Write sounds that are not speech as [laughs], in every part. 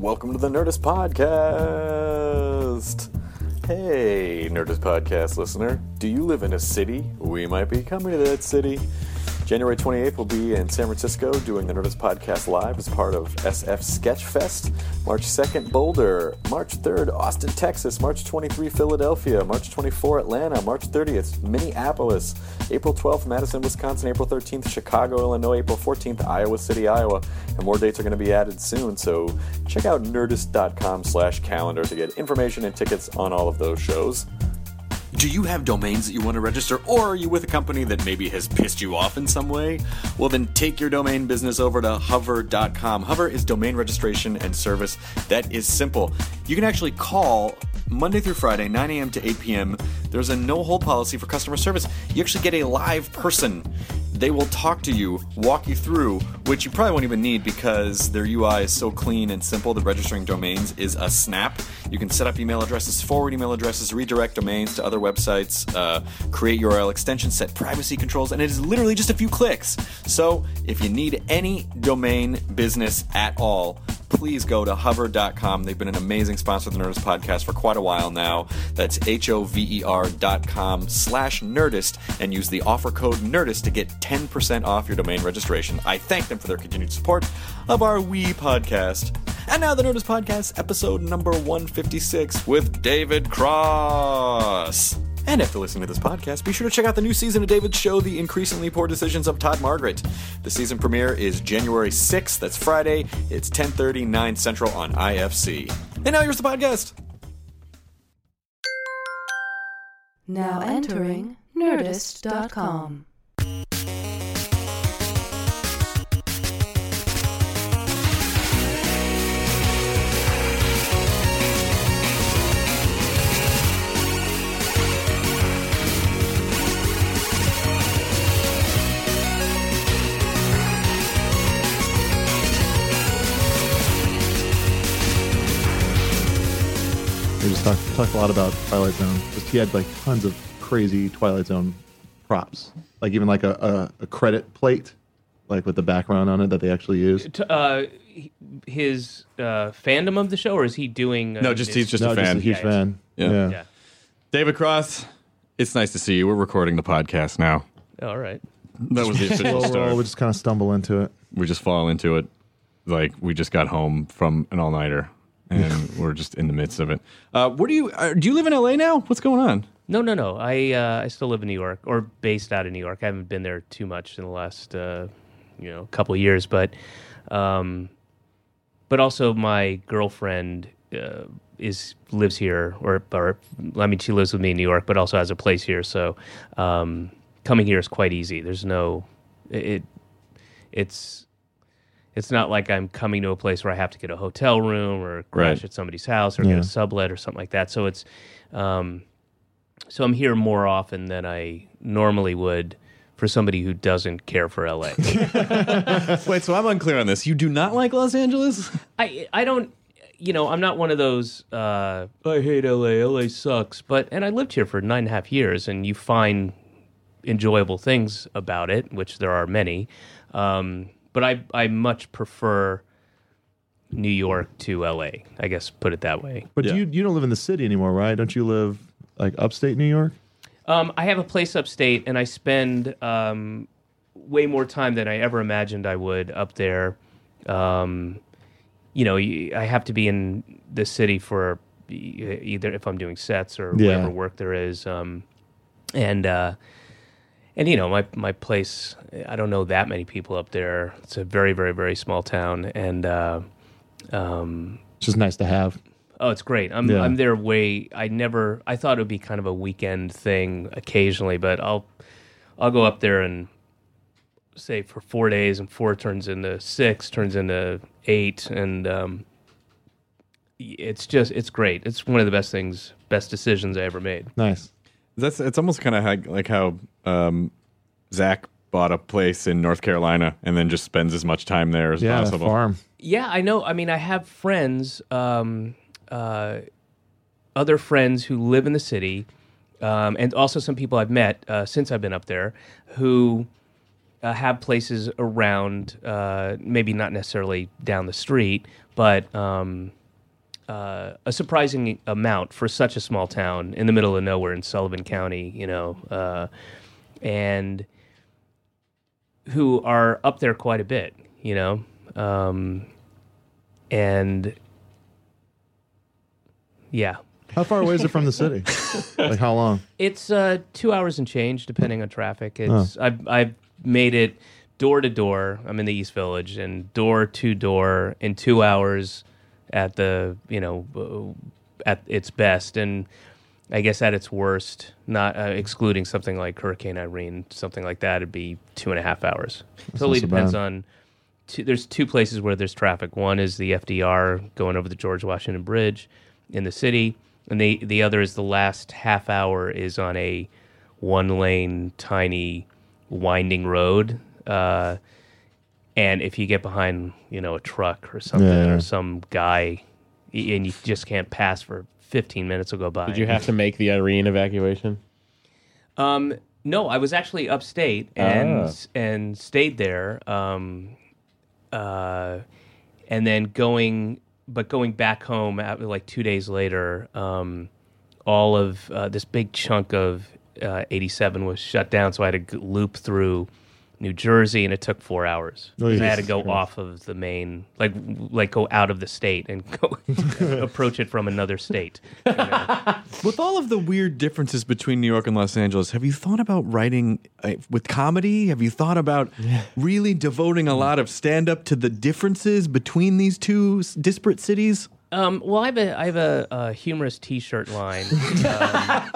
Welcome to the Nerdist Podcast. Hey, Nerdist Podcast listener. Do you live in a city? We might be coming to that city. January 28th, we'll be in San Francisco doing the Nerdist Podcast live as part of SF Sketchfest. March 2nd, Boulder. March 3rd, Austin, Texas. March 23, Philadelphia. March 24, Atlanta. March 30th, Minneapolis. April 12th, Madison, Wisconsin. April 13th, Chicago, Illinois. April 14th, Iowa City, Iowa. And more dates are going to be added soon, so check out nerdist.com slash calendar to get information and tickets on all of those shows. Do you have domains that you want to register, or are you with a company that maybe has pissed you off in some way? Well, then take your domain business over to hover.com. Hover is domain registration and service that is simple. You can actually call Monday through Friday, 9 a.m. to 8 p.m. There's a no hold policy for customer service. You actually get a live person. They will talk to you, walk you through, which you probably won't even need because their UI is so clean and simple The registering domains is a snap. You can set up email addresses, forward email addresses, redirect domains to other websites, uh, create URL extensions, set privacy controls, and it is literally just a few clicks. So if you need any domain business at all, please go to hover.com. They've been an amazing sponsor of the Nerdist podcast for quite a while now. That's H-O-V-E-R dot com slash Nerdist and use the offer code Nerdist to get 10% off your domain registration. I thank them for their continued support of our wee podcast. And now the Nerdist podcast, episode number 156 with David Cross. And after listening to this podcast, be sure to check out the new season of David's show, The Increasingly Poor Decisions of Todd Margaret. The season premiere is January 6th. That's Friday. It's 10:30, 9 Central on IFC. And now here's the podcast. Now entering Nerdist.com. We just talked talked a lot about Twilight Zone. Just he had like tons of crazy Twilight Zone props, like even like a, a, a credit plate, like with the background on it that they actually used. T- uh, his uh, fandom of the show, or is he doing? Uh, No, just he's just no, a fan. a huge Yeah, fan. Yeah. Yeah. Yeah. David Cross, it's nice to see you. We're recording the podcast now. All right. That was the [laughs] official Slow start. we just kind of stumble into it. We just fall into it like we just got home from an all nighter and [laughs] we're just in the midst of it. Uh, where do you uh, do you live in LA now? What's going on? No, no, no. I uh, I still live in New York, or based out of New York. I haven't been there too much in the last uh, you know couple of years, but um, but also my girlfriend uh, is lives here, or or I mean she lives with me in New York, but also has a place here. So um, coming here is quite easy. There's no it it's it's not like I'm coming to a place where I have to get a hotel room or crash Right. at somebody's house or Yeah. get a sublet or something like that. So it's um, so I'm here more often than I normally would for somebody who doesn't care for LA. [laughs] Wait, so I'm unclear on this. You do not like Los Angeles? I I don't you know I'm not one of those uh, I hate LA. LA sucks. But and I lived here for nine and a half years, and you find enjoyable things about it, which there are many. Um, but I I much prefer New York to LA. I guess put it that way. But Yeah. you you don't live in the city anymore, right? Don't you live like upstate New York? Um, I have a place upstate, and I spend um, way more time than I ever imagined I would up there. Um, you know, I have to be in the city for either if I'm doing sets or Yeah. whatever work there is. Um, and uh, and you know, my my place, I don't know that many people up there. It's a very very very small town, and uh, um, It's just nice to have. Oh, it's great. I'm Yeah. I'm there way. I never. I thought it would be kind of a weekend thing occasionally, but I'll I'll go up there and say for four days, and four turns into six, turns into eight, and um, it's just it's great. It's one of the best things, best decisions I ever made. Nice. That's it's almost kind of like, like how um, Zach bought a place in North Carolina and then just spends as much time there as Yeah, the possible. farm. Yeah, I know. I mean, I have friends, um, uh, other friends who live in the city, um, and also some people I've met uh, since I've been up there who uh, have places around, uh, maybe not necessarily down the street, but um, uh, a surprising amount for such a small town in the middle of nowhere in Sullivan County, you know, uh, and who are up there quite a bit, you know, um, and yeah, How far away is it from the city? [laughs] like how long? it's uh, two hours and change depending on traffic. It's I've I've made it door to door. I'm in the East Village and door to door in two hours at the you know uh, at its best and I guess at its worst, not uh, excluding something like Hurricane Irene, something like that, it'd be two and a half hours. totally so depends bad. on. Two, there's two places where there's traffic. One is the FDR going over the George Washington Bridge in the city, and the the other is the last half hour is on a one lane tiny winding road. Uh, and if you get behind, you know, a truck or something, Yeah. or some guy, y- and you just can't pass for 15 minutes will go by. Did you have to make the Irene evacuation? Um, no, I was actually upstate and Ah. and stayed there. Um, uh, and then going, but going back home at, like two days later, um, all of uh, this big chunk of uh, 87 was shut down, so I had to g- loop through New Jersey, and it took four hours. Oh, 'Cause I had to Jesus go off of the main, like like go out of the state and go [laughs] approach it from another state. you know? [laughs] With all of the weird differences between New York and Los Angeles, have you thought about writing uh, with comedy? Have you thought about really devoting a lot of stand up to the differences between these two disparate cities? Um, well, I have a I have a, a humorous T-shirt line, um,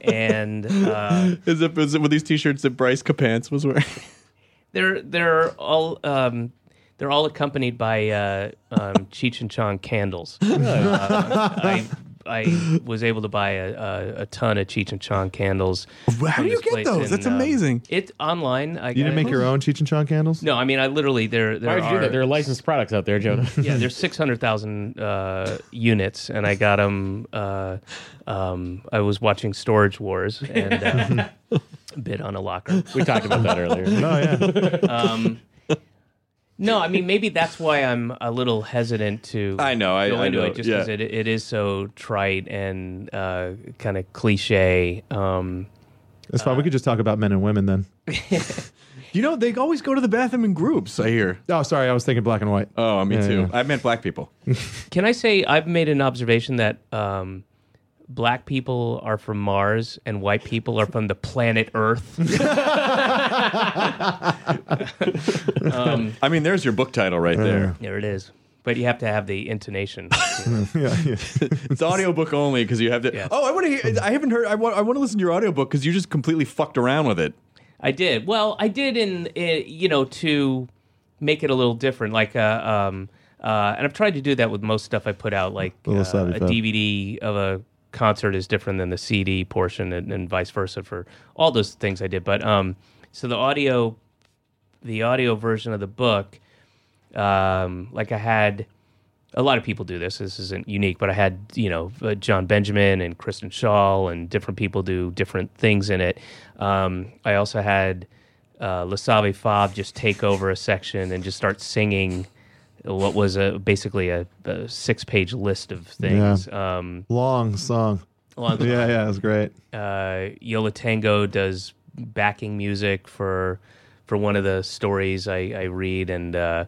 [laughs] and uh, Is it, is it with these t shirts that Bryce Capance was wearing? [laughs] they're they're all um, they're all accompanied by uh, um, Cheech and Chong candles. Uh, I I was able to buy a, a, a ton of Cheech and Chong candles. How do you get those? in, That's um, amazing. It's online. I You didn't make your own Cheech and Chong candles? No, I mean I literally there there Why would you are do that? There are licensed products out there, Joe. [laughs] yeah, there's [laughs] 600,000 uh, units, and I got them. Uh, um, I was watching Storage Wars and uh, [laughs] bid on a locker. we talked about that earlier. Oh yeah. Um, no, I mean maybe that's why I'm a little hesitant to. [laughs] I know, I- go I into know, it just because yeah. it, it is so trite and uh, kind of cliche. Um, That's fine. We could just talk about men and women then. [laughs] You know, they always go to the bathroom in groups, I hear. Oh, sorry. I was thinking black and white. Oh, me Yeah, too. yeah. I meant black people. [laughs] can I say I've made an observation that um, black people are from Mars and white people are from the planet Earth? [laughs] I mean, there's your book title right there. There it is. But you have to have the intonation. [laughs] yeah, yeah. It's audiobook only because you have to. Yeah. Oh, I want to hear. I haven't heard. I want. I want to listen to your audiobook because you just completely fucked around with it. I did. Well, I did in, uh, you know to make it a little different. Like, uh, um, uh, and I've tried to do that with most stuff I put out. Like uh, little a. DVD of a concert is different than the CD portion, and, and vice versa for all those things I did. But um, so the audio, the audio version of the book, um, like I had a lot of people do this. This isn't unique, but I had you know uh, John Benjamin and Kristen Schaal and different people do different things in it. Um, I also had uh, Les Savy Fav just take over a section and just start singing what was a basically a, a six page list of things. Um, Long song. along the- [laughs] Yeah, yeah. It was great. uh, Yo La Tengo does backing music for for one of the stories I, I read, and uh,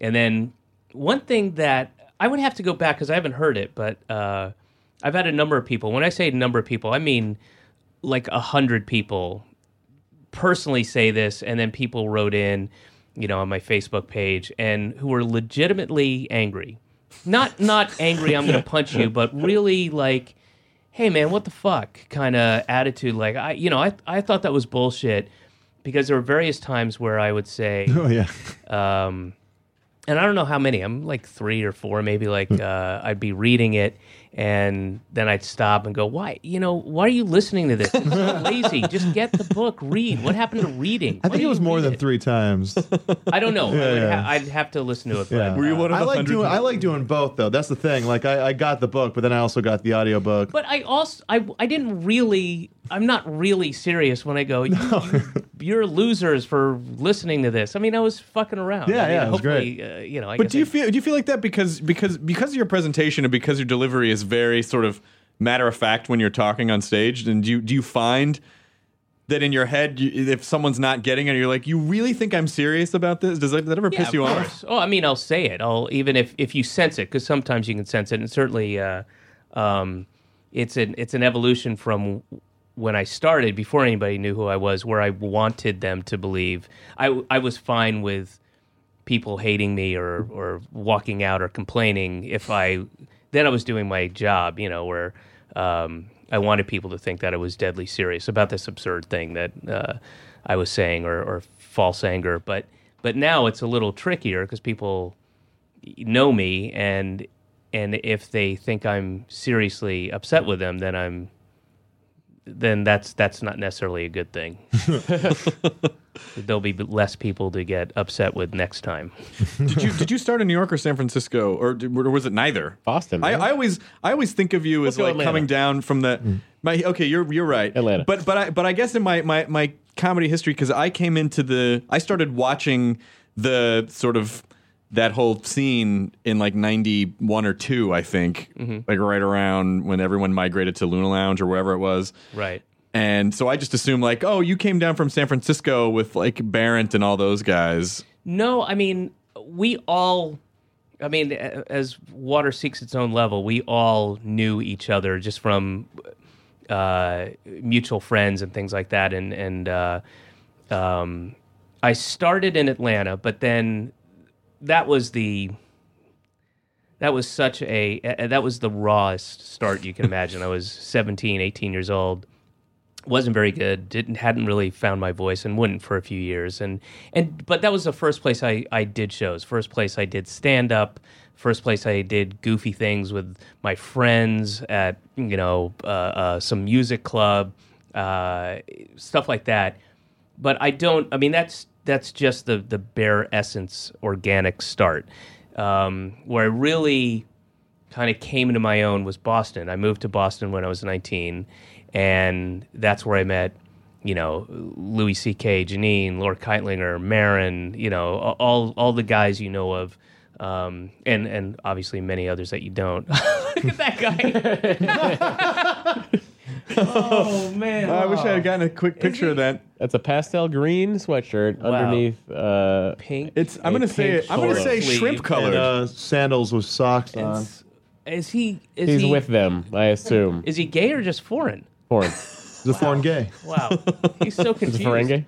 and then one thing that I would have to go back because I haven't heard it, but uh, I've had a number of people. When I say number of people, I mean like a hundred people personally say this, and then people wrote in, you know, on my Facebook page, and who were legitimately angry. Not not angry. I'm going to punch you, but really like, hey man, what the fuck kind of attitude. Like I, you know, I I thought that was bullshit because there were various times where I would say, [laughs] Oh yeah. um, and I don't know how many. I'm like three or four, maybe. Like uh, I'd be reading it, and then I'd stop and go, "Why? You know, why are you listening to this? It's so lazy. Just get the book. Read. What happened to reading? I Why think do it was you more read than it?" three times. I don't know. [laughs] I Yeah, would yeah. ha- I'd have to listen to it. But, Yeah. Were you one of I the like hundred doing I like doing both though. That's the thing. Like I, I got the book, but then I also got the audiobook. But I also I I didn't really I'm not really serious when I go [laughs] you, you're losers for listening to this. I mean I was fucking around. Yeah, I mean, yeah, it was hopefully, Uh, you know. I But guess do you I- feel do you feel like that because because because of your presentation and because your delivery is very sort of matter of fact when you're talking on stage? And do you do you find that in your head, you, if someone's not getting it, you're like, you really think I'm serious about this? Does that, that ever piss of you off? Oh, I mean, I'll say it. I'll even if if you sense it, because sometimes you can sense it, and certainly, uh, um, it's an it's an evolution from when I started before anybody knew who I was, where I wanted them to believe. I I was fine with people hating me or or walking out or complaining if I then I was doing my job, you know, where um, I wanted people to think that I was deadly serious about this absurd thing that uh, I was saying or, or false anger. But but now it's a little trickier because people know me and and if they think I'm seriously upset with them, then I'm then that's that's not necessarily a good thing. [laughs] There'll be less people to get upset with next time. did you did you start in New York or San Francisco or, did- or was it neither? Boston. I, right? I always I always think of you as like Atlanta. coming down from the mm. my okay you're you're right Atlanta. but but I but I guess in my my my comedy history because I came into the I started watching the sort of that whole scene in like 91 or 2 I think like right around when everyone migrated to Luna Lounge or wherever it was Right. and so I just assumed like oh you came down from San Francisco with like Barrett and all those guys No, I mean, we all, I mean, as water seeks its own level, we all knew each other just from uh, mutual friends and things like that. And, and uh, um, I started in Atlanta, but then that was the. That was such a that was the rawest start you can imagine. I was [laughs] 17, 18 years old. Wasn't very good. Didn't hadn't really found my voice and wouldn't for a few years. And and but that was the first place i i did shows. First place i did stand up first place i did goofy things with my friends at you know uh, uh, some music club uh, stuff like that. But i don't i mean that's that's just the the bare essence organic start um, where i really kind of came into my own was Boston. I moved to Boston when I was 19, and that's where I met, you know, Louis C.K., Janeane, Laura Kightlinger, Maron, you know, all all the guys you know of, um, and and obviously many others that you don't. [laughs] Look at that guy. [laughs] oh [laughs] man! I wish I had gotten a quick picture of that That's a pastel green sweatshirt Wow. underneath. Uh, Pink. it's I'm gonna say pink I'm gonna short say sleeve. shrimp and colored uh, sandals with socks on. is he? Is he's he, with them, I assume. Is he gay or just foreign? Foreign. He's a foreign gay. [laughs] Wow, he's so Is confused. it Ferengi?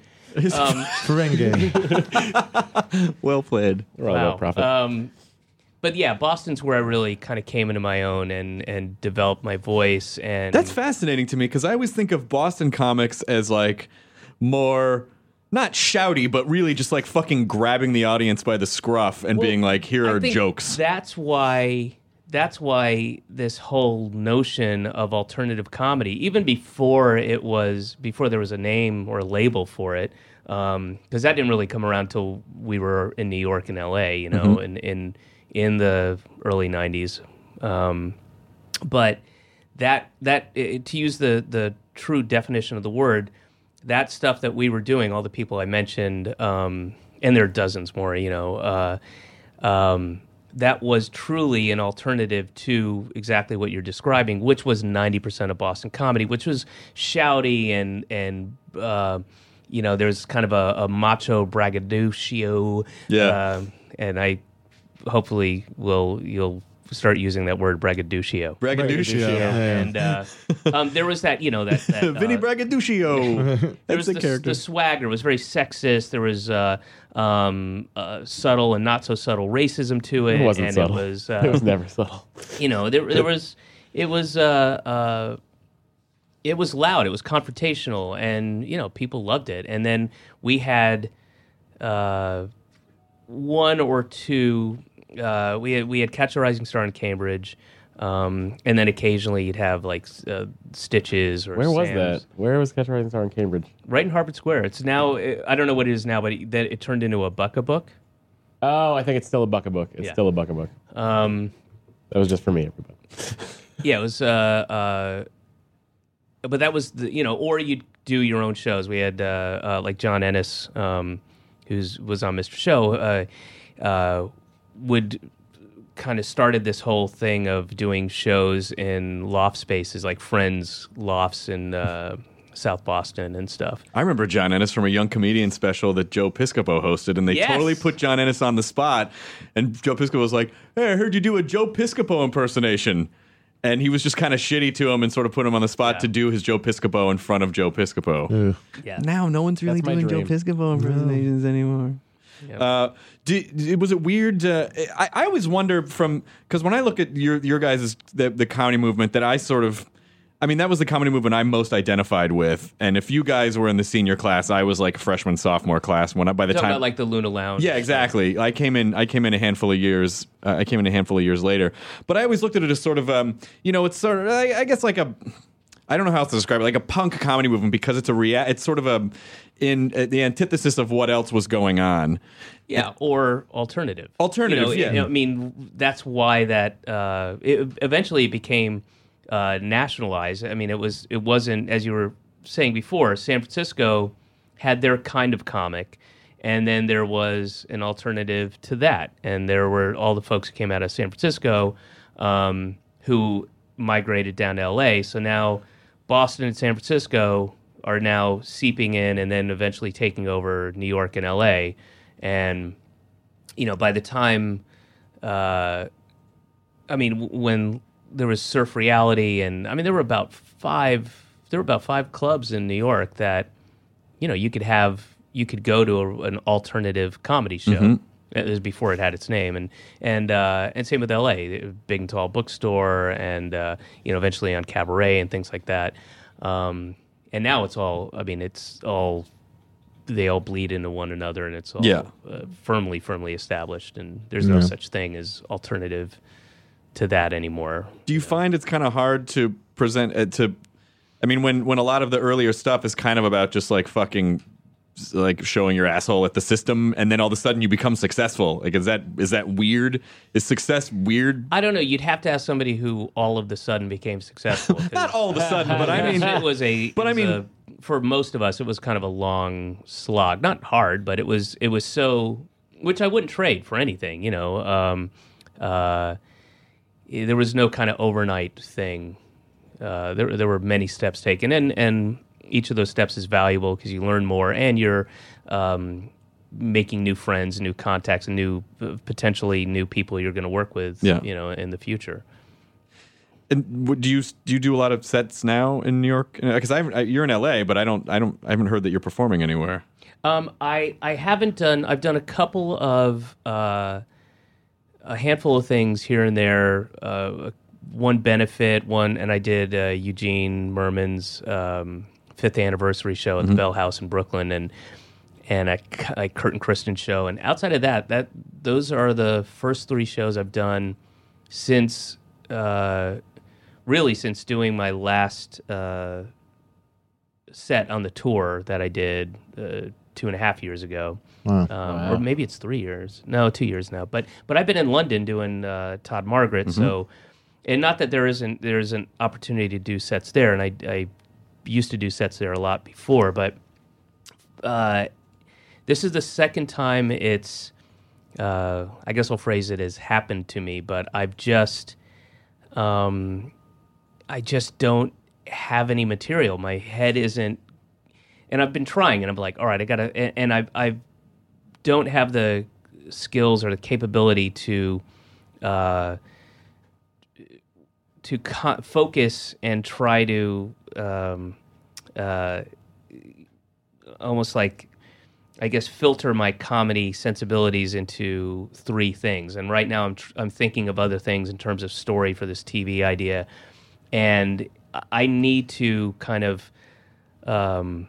Um, [laughs] Foreign gay. well played We're all Wow. about profit. Um, but yeah, Boston's where I really kind of came into my own and and developed my voice. And That's fascinating to me because I always think of Boston comics as like more not shouty, but really just like fucking grabbing the audience by the scruff and Well, being like, "Here I are jokes." That's why. That's why this whole notion of alternative comedy, even before it was, before there was a name or a label for it, um, because that didn't really come around till we were in New York and L.A. You know, mm-hmm. and in in the early '90s. Um, but that that i- to use the the true definition of the word that stuff that we were doing all the people i mentioned um, and there are dozens more you know uh, um, that was truly an alternative to exactly what you're describing which was 90% of boston comedy which was shouty and and uh, you know there's kind of a, a macho braggadocio Yeah. uh, and i hopefully will you'll start using that word braggadocio. Braggadocio. Yeah. And uh, um, there was that, you know, that, that [laughs] Vinny uh, Braggadocio. [laughs] there That's was the the, character. the swagger was very sexist. There was uh, um, uh, subtle and not so subtle racism to it. It wasn't and subtle. It was, [laughs] uh, it was never subtle. you know, there there was it was uh, uh, it was loud. It was confrontational, and you know, people loved it. And then we had uh, one or two. Uh, we had we had Catch a Rising Star in Cambridge. Um, and then occasionally you'd have like uh, stitches or Where was Sam's that? Where was Catch a Rising Star in Cambridge? right in Harvard Square. It's now I don't know what it is now, but it, that it turned into a bucka book. Oh, I think it's still a buck a book. It's Yeah. still a buck a book. Um, That was just for me, everybody. [laughs] yeah, it was. Uh, uh, but that was the you know, or you'd do your own shows. We had uh, uh, like John Ennis, um, who's was on Mr. Show, uh, uh, would kind of started this whole thing of doing shows in loft spaces like friends lofts in uh, South Boston and stuff. I remember John Ennis from a young comedian special that Joe Piscopo hosted, and they Yes. totally put John Ennis on the spot. And Joe Piscopo was like, "Hey, I heard you do a Joe Piscopo impersonation." And he was just kind of shitty to him and sort of put him on the spot Yeah. to do his Joe Piscopo in front of Joe Piscopo. Yeah. Now no one's really That's my doing Joe dream. Piscopo impersonations anymore. Uh, do, do- was it weird? Uh, I, I always wonder from because when I look at your your guys' the, the comedy movement, that I sort of, I mean, that was the comedy movement I'm most identified with. And if you guys were in the senior class, I was like freshman sophomore class. When I, by the time about like the Luna Lounge. yeah, exactly. I came in. I came in a handful of years. Uh, I came in a handful of years later. But I always looked at it as sort of, um, you know, it's sort of, I, I guess, like a. I don't know how else to describe it, like a punk comedy movement because it's a rea- It's sort of a in uh, the antithesis of what else was going on. Yeah, or alternative. Alternative, You know, yeah. you know, I mean, that's why that uh, it, eventually it became uh. I mean, it was it wasn't as you were saying before. San Francisco had their kind of comic, and then there was an alternative to that, and there were all the folks who came out of San Francisco um, who migrated down to L.A. So now Boston and San Francisco are now seeping in, and then eventually taking over New York and L.A and you know by the time uh, i mean when there was surf reality and i mean there were about five there were about five clubs in new york that you know you could have you could go to a, an alternative comedy show it was before it had its name and and uh, and same with la big and tall bookstore and uh, you know eventually UnCabaret and things like that um, and now it's all i mean it's all they all bleed into one another and it's all Yeah. uh, firmly firmly established and there's no Yeah. such thing as alternative to that anymore Do you find it's kind of hard to present uh, to? I mean, when when a lot of the earlier stuff is kind of about just like fucking like showing your asshole at the system, and then all of a sudden you become successful. Like, is that is that weird? Is success weird? i don't know you'd have to ask somebody who all of the sudden became successful [laughs] Not all of a sudden, but I [laughs] mean, it was a But it I mean- a- for most of us it was kind of a long slog not hard but it was it was so which i wouldn't trade for anything you know um, uh, there was no kind of overnight thing uh, there, there were many steps taken and, and each of those steps is valuable because you learn more and you're um, making new friends new contacts and new potentially new people you're going to work with Yeah. you know in the future And do you do you do a lot of sets now in New York? Because I, I you're in LA, but I don't I don't I haven't heard that you're performing anywhere. Um, I I haven't done. I've done a couple of uh, a handful of things here and there. Uh, one benefit, one, and I did uh, Eugene Mirman's um, fifth anniversary show at the Bell House in Brooklyn, and and a, a Kurt and Kristen show. And outside of that, that those are the first three shows I've done since uh, really since doing my last. Uh, set on the tour that I did uh, two and a half years ago, Wow. um, or maybe it's three years. No, two years now. But but I've been in London doing uh, Todd Margaret. So, and not that there isn't there is an opportunity to do sets there, and I I used to do sets there a lot before, but uh, this is the second time it's. Uh, I guess I'll phrase it as happened to me, but I've just, um, I just don't have any material. My head isn't, and I've been trying, and I'm like, all right, I gotta, and, and I I don't have the skills or the capability to uh, to co- focus and try to um, uh, almost like I guess filter my comedy sensibilities into three things. And right now I'm tr- I'm thinking of other things in terms of story for this TV idea, and I need to kind of um,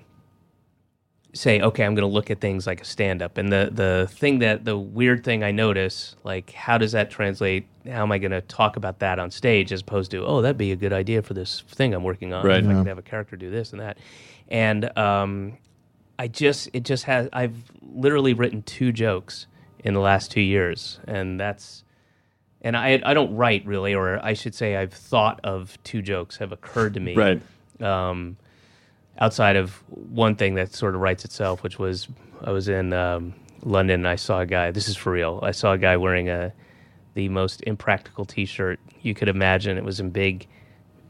say, okay, I'm going to look at things like a stand up. And the, the thing that, the weird thing I notice, like, how does that translate? How am I going to talk about that on stage as opposed to, oh, that'd be a good idea for this thing I'm working on. Right. If I Yeah. could have a character do this and that. And um, I just, it just has, I've literally written two jokes in the last two years. And that's, and I, I don't write really, or I should say I've thought of two jokes have occurred to me Right. um, outside of one thing that sort of writes itself, which was I was in um, London and I saw a guy. This is for real. I saw a guy wearing a the most impractical T-shirt you could imagine. It was in big,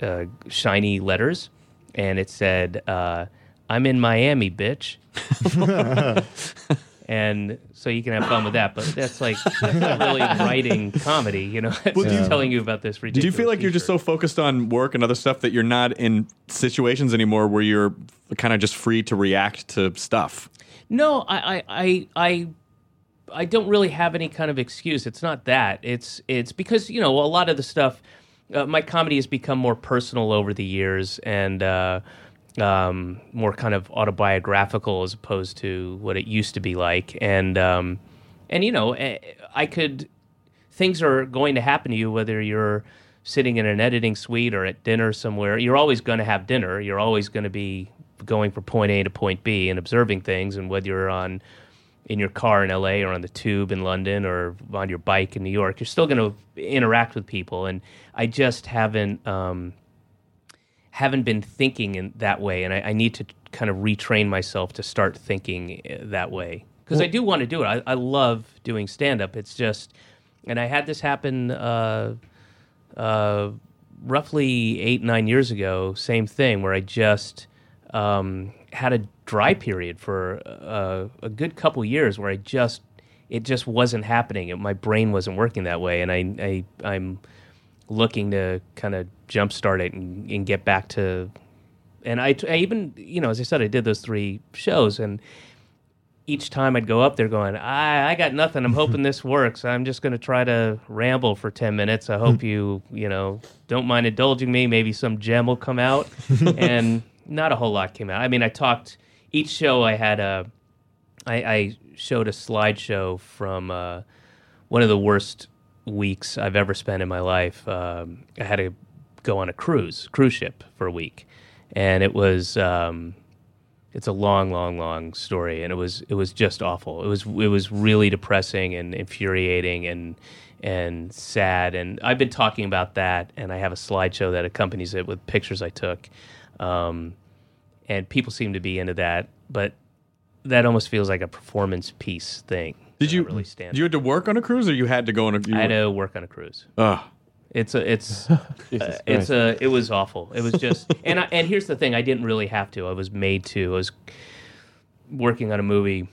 uh, shiny letters, and it said, uh, "I'm in Miami, bitch." [laughs] [laughs] And so you can have fun with that, but that's like that's not really [laughs] writing comedy, you know. It's Well, do you- telling you about this Do you feel like you're just so focused on work and other stuff that you're not in situations anymore where you're kind of just free to react to stuff? No, I, I, I, I, I don't really have any kind of excuse. It's not that. It's it's because you know a lot of the stuff. Uh, my comedy has become more personal over the years and uh, um, more kind of autobiographical as opposed to what it used to be like. And um, and you know, eh, I could things are going to happen to you whether you're sitting in an editing suite or at dinner somewhere. You're always going to have dinner. You're always going to be going from point A to point B and observing things. And whether you're on in your car in LA or on the tube in London or on your bike in New York, you're still going to interact with people. And I just haven't um, haven't been thinking in that way, and I, I need to kind of retrain myself to start thinking eh, that way because I do want to do it. I, I love doing stand up. It's just, and I had this happen uh, uh, roughly eight nine years ago. Same thing where I just um, had a dry period for uh, a good couple years where I just it just wasn't happening. It, my brain wasn't working that way, and I, I I'm looking to kind of jumpstart it and, and get back to. And I, I even you know as I said I did those three shows and each time I'd go up there going, I, I got nothing. I'm hoping [laughs] this works. I'm just going to try to ramble for 10 minutes. I hope you, you know, don't mind indulging me. Maybe some gem will come out. [laughs] and not a whole lot came out. I mean, I talked, each show I had a, I, I showed a slideshow from uh, one of the worst weeks I've ever spent in my life. Um, I had to go on a cruise, cruise ship for a week. And it was, um, it's a long, long, long story, and it was it was just awful. It was it was really depressing and infuriating and and sad. And I've been talking about that, and I have a slideshow that accompanies it with pictures I took, um, and people seem to be into that. But that almost feels like a performance piece thing. Did you really stand? Did you had to work on a cruise, or you had to go on a? You I had to work on a cruise. Ugh. It's a it's [laughs] uh, it's a it was awful. It was just [laughs] and I, and here's the thing: I didn't really have to. I was made to. I was working on a movie.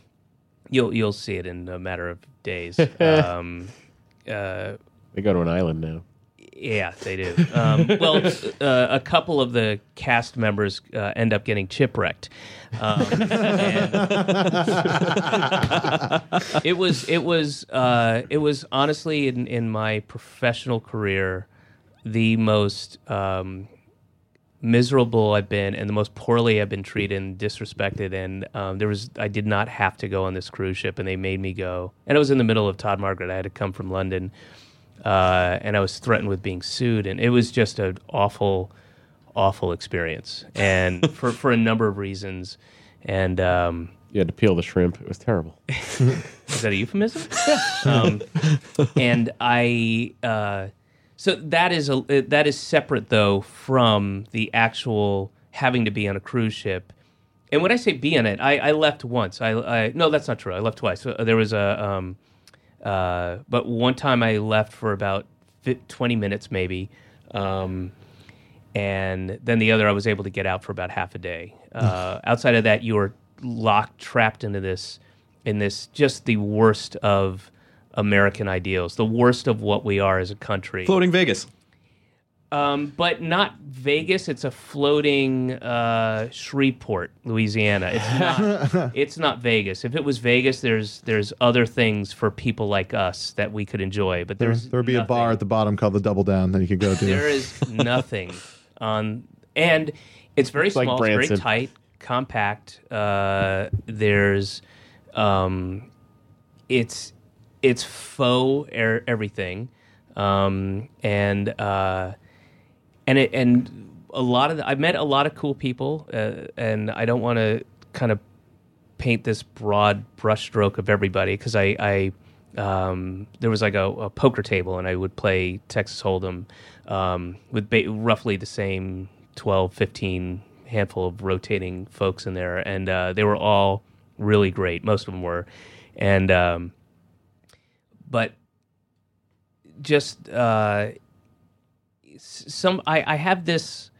You'll you'll see it in a matter of days. [laughs] Um, uh, They go to an island now. Yeah, they do. Um, well, [laughs] uh, a couple of the cast members uh, end up getting chipwrecked. Um, it was it was uh, it was honestly in in my professional career the most um, miserable I've been and the most poorly I've been treated and disrespected. And um, there was I did not have to go on this cruise ship, and they made me go. And it was in the middle of Todd Margaret. I had to come from London, uh, and I was threatened with being sued, and it was just an awful, awful experience, and [laughs] for for a number of reasons. And um, You had to peel the shrimp. It was terrible. [laughs] is that a euphemism? [laughs] um, and I, uh, so that is a that is separate though from the actual having to be on a cruise ship. And when I say be on it, I, I left once. I, I no, that's not true. I left twice. So there was a, um, uh, but one time I left for about fi- twenty minutes maybe. Um, and then the other I was able to get out for about half a day. Uh, outside of that, you were locked, trapped into this, in this just the worst of American ideals, the worst of what we are as a country. Floating Vegas. Um, but not Vegas. It's a floating uh, Shreveport, Louisiana. It's [laughs] not. it's not Vegas. If it was Vegas, there's there's other things for people like us that we could enjoy. But There, there's there'd be a bar at the bottom called the Double Down that you could go to. There is nothing [laughs] on, and it's very It's like small. it's very tight, compact. Uh, there's, um, it's it's faux er- everything, um, and uh, and it and a lot of the, I've met a lot of cool people, uh, and I don't want to kind of paint this broad brushstroke of everybody because I, I um, there was like a, a poker table and I would play Texas Hold'em um, with ba- roughly the same 12, 15 handful of rotating folks in there, and uh, they were all really great. Most of them were, and um, but just uh, some I, I have this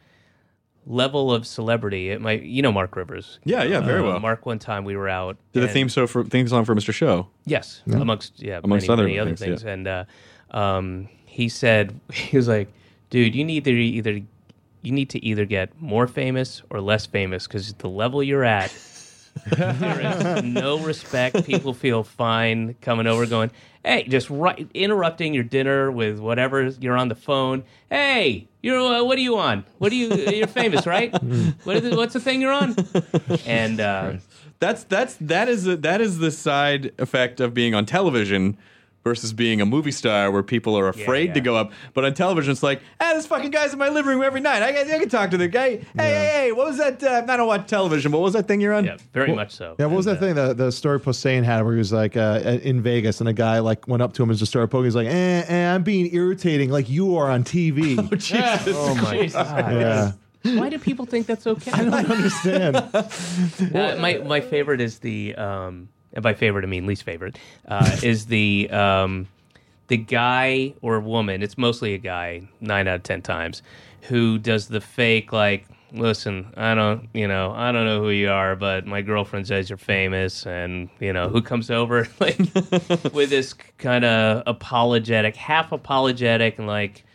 level of celebrity. It might you know Mark Rivers. Yeah, yeah, very Uh, well. Mark one time we were out. Did the theme so for theme song for Mr. Show. Yes, amongst yeah, Amongst many, other many other things, things. yeah. And uh, um, he said [laughs] he was like, "Dude, you need to either you need to either get more famous or less famous because the level you're at." [laughs] there is no respect. People feel fine coming over, going, "Hey," just right, interrupting your dinner with whatever you're on the phone. Hey, you're uh, what are you on? What are you? You're famous, right? [laughs] what is it, what's the thing you're on? And uh, That's that's that is a, that is the side effect of being on television versus being a movie star where people are afraid yeah. to go up. But on television, it's like, ah, this fucking guy's in my living room every night. I, can- I can talk to the guy. Hey, hey, hey, what was that? Uh, I don't watch television, but what was that thing you're on? yeah, very much so. Yeah, what was And, that thing? The the story Posehn had where he was like uh, in Vegas and a guy like went up to him and just started poking. He's like, eh, eh, I'm being irritating like you are on TV. [laughs] Oh Jesus. oh, my [laughs] god! yeah, Why do people think that's okay? I don't understand. [laughs] Uh, my my favorite is the um, and by favorite I mean least favorite uh, [laughs] is the um, the guy or woman. It's mostly a guy, nine out of ten times, who does the fake like. Listen, I don't, you know, I don't know who you are, but my girlfriend says you're famous, and you know who comes over [laughs] like with this kind of apologetic, half apologetic, and like,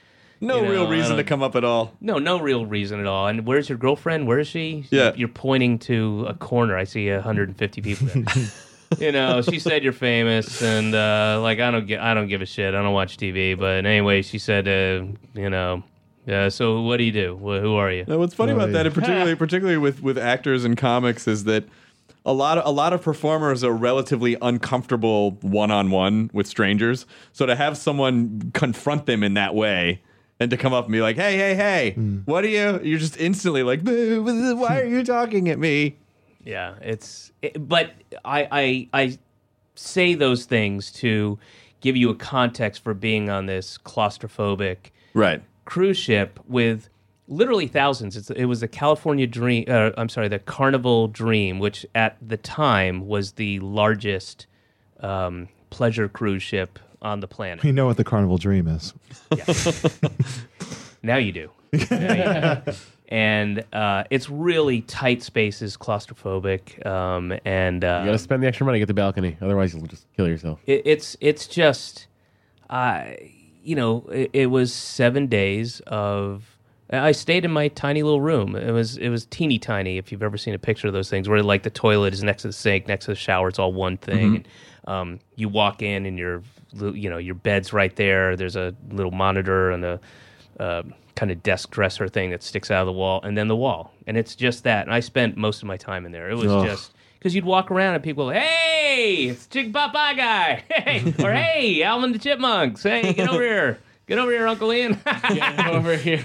No You know, real reason to come up at all. no, no real reason at all. And where's your girlfriend? Where is she? Yeah. You're pointing to a corner. I see 150 people there. [laughs] [laughs] you know, she said you're famous, and uh, like I don't get, I don't give a shit. I don't watch TV, but anyway, she said, uh, you know, uh, so what do you do? Wh- who are you? Now, what's funny about that, and particularly [laughs] particularly with with actors and comics, is that a lot of a lot of performers are relatively uncomfortable one on one with strangers. So to have someone confront them in that way. And to come up and be like, "Hey, hey, hey, what are you?" You're just instantly like, "Boo, "Why are you talking at me?" Yeah, it's. It, but I, I, I say those things to give you a context for being on this claustrophobic Right. cruise ship with literally thousands. It's, it was the California Dream. Uh, I'm sorry, the Carnival Dream, which at the time was the largest um, pleasure cruise ship on the planet. We know what the Carnival Dream is. [laughs] Now you do. Now you do. [laughs] and uh, it's really tight spaces, claustrophobic, um, and uh, You got to spend the extra money to get the balcony. Otherwise, you'll just kill yourself. it, it's it's just uh, you know it, it was seven days of I stayed in my tiny little room. It was it was teeny tiny. If you've ever seen a picture of those things, where like the toilet is next to the sink, next to the shower, it's all one thing. And, um, you walk in and your you know your bed's right there. There's a little monitor and a uh, kind of desk dresser thing that sticks out of the wall, and then the wall, and it's just that. And I spent most of my time in there. It was Ugh. just because you'd walk around and people, hey, it's Chick Papa guy, [laughs] hey, or hey, Alvin the Chipmunks, hey, get over here, get over here, Uncle Ian, [laughs] get over here.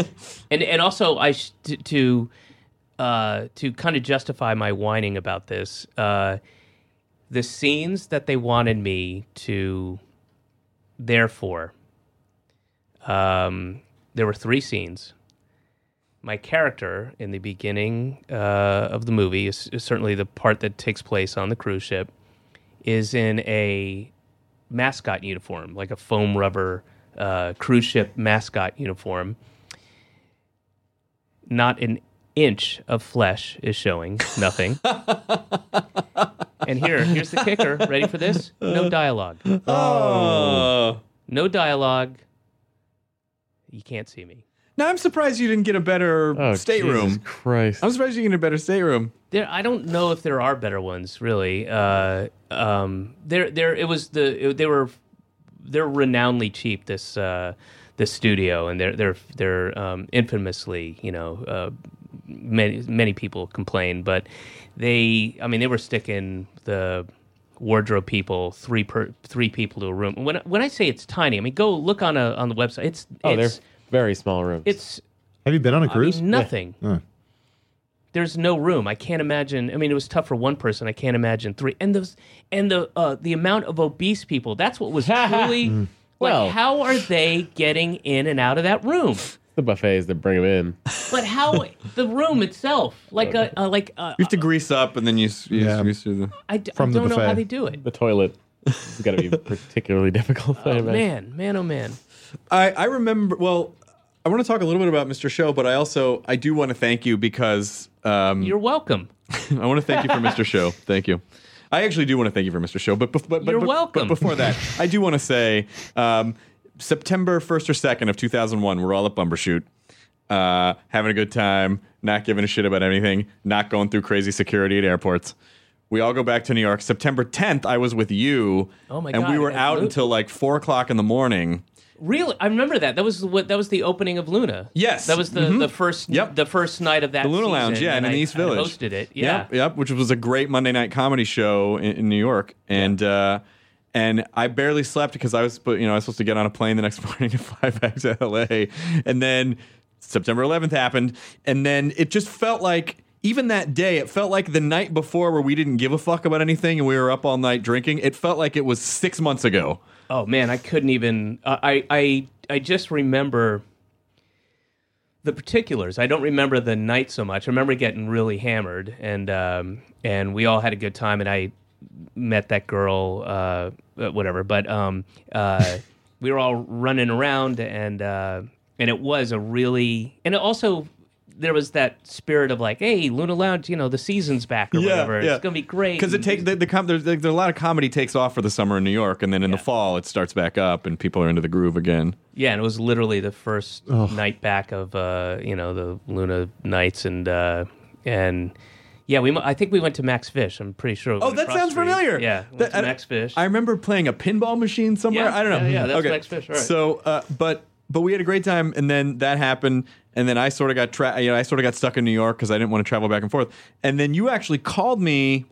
[laughs] and and also I sh- to to, uh, to kind of justify my whining about this, uh, the scenes that they wanted me to, therefore, um, there were three scenes. My character in the beginning uh, of the movie is, is certainly the part that takes place on the cruise ship. Is in a mascot uniform, like a foam rubber uh, cruise ship mascot uniform. Not an inch of flesh is showing, nothing. and here, here's the kicker. Ready for this? No dialogue. Oh. No dialogue. You can't see me. Now I'm surprised you didn't get a better Oh, stateroom. Jesus Christ. I'm surprised you didn't get a better stateroom. There, I don't know if there are better ones, really. Uh, um, there, there. It was the. It, they were. They're renownedly cheap. This. Uh, this studio, and they're they're they're um, infamously, you know, uh, many many people complain, but they. I mean, they were sticking the wardrobe people three per three people to a room. When when I say it's tiny, I mean go look on a on the website. It's oh, they're very small rooms. it's Have you been on a I mean, cruise? nothing. Huh. There's no room. I can't imagine. I mean, it was tough for one person. I can't imagine three. And those and the uh, the amount of obese people. That's what was [laughs] truly. like, Well- how are they getting in and out of that room? The buffets that bring them in. But how the room itself, like a, a like a, You have to grease up and then you, s- you Yeah. grease through the. I, d- I From the don't know how they do it. The toilet has got to be [laughs] particularly difficult. I Oh, imagine. man, man, oh man. I, I remember. Well, I want to talk a little bit about Mr. Show, but I also I do want to thank you because um, You're welcome. [laughs] I want to thank you for Mr. Show. Thank you. I actually do want to thank you for Mr. Show, but bef- but, but You're but- welcome. But before that, I do want to say um, September first or second of two thousand one, we're all at Bumbershoot, uh, having a good time, not giving a shit about anything, not going through crazy security at airports. We all go back to New York. September tenth, I was with you, Oh my and God, we were out Lu- until like four o'clock in the morning. Really, I remember that. That was what that was the opening of Luna. Yes. that was the Mhm. the first Yep. the first night of that. The Luna season, Lounge, yeah, and in I- the East I Village. hosted it. Yeah, Yep, yep, which was a great Monday night comedy show in, in New York, and uh, and I barely slept because I was, you know, I was supposed to get on a plane the next [laughs] morning to fly back to LA, and then September 11th happened, and then it just felt like. Even that day, it felt like the night before where we didn't give a fuck about anything and we were up all night drinking. It felt like it was six months ago. Oh man, I couldn't even. Uh, I I I just remember the particulars. I don't remember the night so much. I remember getting really hammered, and um, and we all had a good time, and I met that girl, uh, uh, whatever. But um, uh, [laughs] we were all running around, and uh, and it was a really, and it also. There was that spirit of like, hey, Luna Lounge, you know, the season's back or whatever. It's gonna be great. Because it take the, the com- there's, there's a lot of comedy takes off for the summer in New York, and then in the fall it starts back up, and people are into the groove again. Yeah, and it was literally the first night back of uh, you know the Luna nights, and uh, and yeah, we I think we went to Max Fish. I'm pretty sure. Oh, that sounds familiar. Yeah, That- I- Max Fish. I remember playing a pinball machine somewhere. Yeah, I don't know. yeah, yeah, that's okay. Max Fish, all right. So, uh, but but we had a great time, and then that happened, and then I sort of got tra- you know I sort of got stuck in New York because I didn't want to travel back and forth, and then you actually called me.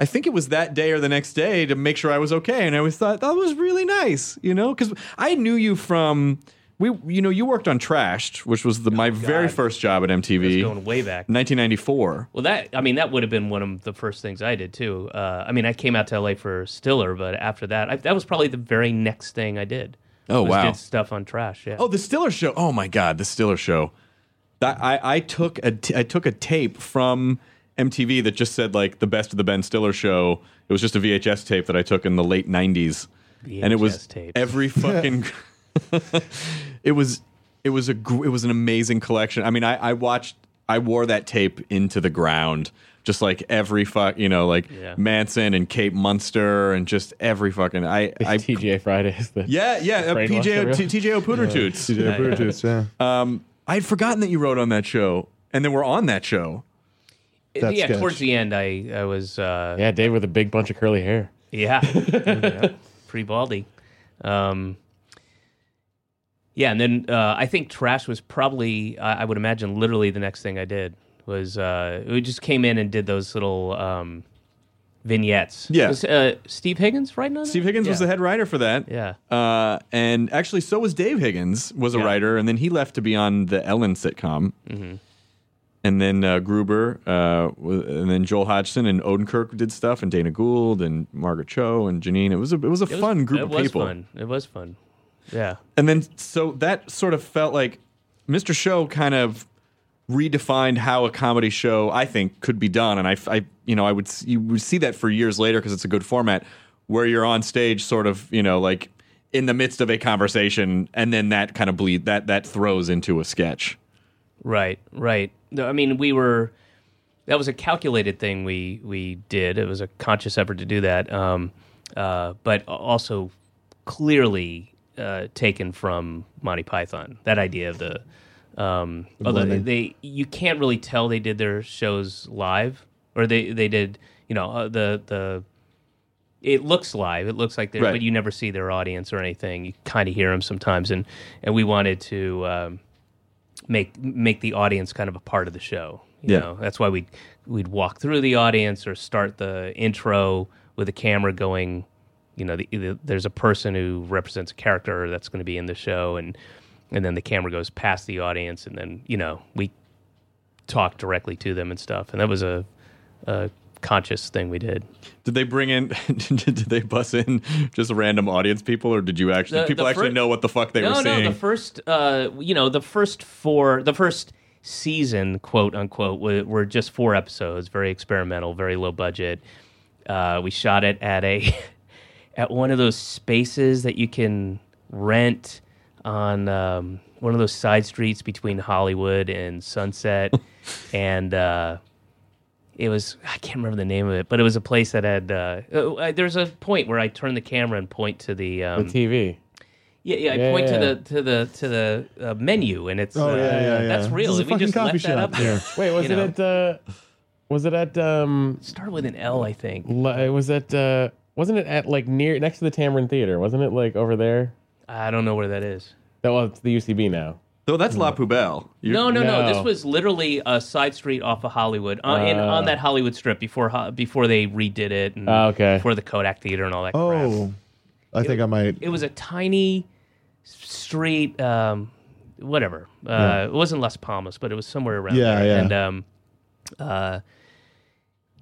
I think it was that day or the next day to make sure I was okay, and I always thought that was really nice, you know, because I knew you from we, you know, you worked on Trashed, which was the, my very Oh, first job at That's MTV, going way back. 1994. Well, that I mean, that would have been one of the first things I did too. Uh, I mean, I came out to LA for Stiller, but after that, I, that was probably the very next thing I did. Oh, wow. Did stuff on Trash. Yeah. Oh, the Stiller show. Oh my God, the Stiller show. That I, I took a t- I took a tape from MTV that just said like the best of the Ben Stiller show. It was just a VHS tape that I took in the late '90s, and it was VHS tapes. every fucking. [laughs] [laughs] it was it was a gr- it was an amazing collection. I mean, I, I watched I wore that tape into the ground. Just like every fuck, you know, like Yeah. Manson and Kate Munster and just every fucking I, I TGA Fridays. The yeah yeah uh, Brainwash PJ everyone. T- TJ Pooter Toots. Yeah. Um, I had forgotten that you wrote on that show, and then we're on that show. that yeah. sketch. Towards the end, I I was uh, Yeah, Dave with a big bunch of curly hair. Yeah. [laughs] yeah. Pretty baldy. Um, yeah, and then uh, I think Trash was probably, I I would imagine, literally the next thing I did was uh, we just came in and did those little um, vignettes. Yeah. Was, uh, Steve Higgins writing on Steve? Higgins was the head writer for that. Yeah. Uh, and actually, so was Dave Higgins, was a Yeah. writer, and then he left to be on the Ellen sitcom. Mm-hmm. And then uh, Gruber, uh, and then Joel Hodgson and Odenkirk did stuff, and Dana Gould and Margaret Cho and Janeane. It was a it was a It was- fun group it of was people. Fun. It was fun. Yeah. And then so that sort of felt like Mr. Show kind of redefined how a comedy show I think could be done, and I, I you know I would you would see that for years later because it's a good format where you're on stage, sort of you know like in the midst of a conversation, and then that kind of bleed that that throws into a sketch. Right, right. No, I mean, we were. that was a calculated thing we we did. It was a conscious effort to do that, um, uh, but also clearly uh, taken from Monty Python. That idea of the, um, although they, blending. they you can't really tell they did their shows live or they they did you know uh, the the. It looks live. It looks like they're, Right. but you never see their audience or anything. You kind of hear them sometimes, and and we wanted to um, make make the audience kind of a part of the show. You Yeah. know, that's why we we'd walk through the audience or start the intro with the camera going. You know, the, the, there's a person who represents a character that's going to be in the show, and and then the camera goes past the audience, and then you know we talk directly to them and stuff. And that was a, a conscious thing we did. Did they bring in? [laughs] did they bus in just random audience people, or did you actually The- people actually know what the fuck they no, were no. seeing? The first, uh, you know, the first four, the first season, quote unquote, were, were just four episodes, very experimental, very low budget. Uh, we shot it at a [laughs] at one of those spaces that you can rent on um, one of those side streets between Hollywood and Sunset, [laughs] and. Uh, it was I can't remember the name of it, but it was a place that had. Uh, uh, there's a point where I turn the camera and point to the um, The TV. yeah, yeah. I Yeah, point yeah. to the to the to the uh, menu, and it's Oh, uh, yeah, yeah, yeah. that's real. is a we just coffee left that up there. Wait, was it know. at? Uh, was it at? Um, Start with an L, I think. li- was it? Uh, wasn't it at like near next to the Tamarind Theater? Wasn't it like over there? I don't know where that is. That was the UCB now. so that's La Poubelle. You- No, no, no, No. This was literally a side street off of Hollywood, uh, in, on that Hollywood strip before before they redid it. And Oh, okay. Before the Kodak Theater and all that. crap. Oh, I think I might. it was a tiny street, um, whatever. Uh, Yeah. It wasn't Las Palmas, but it was somewhere around Yeah, there. yeah. And um, uh,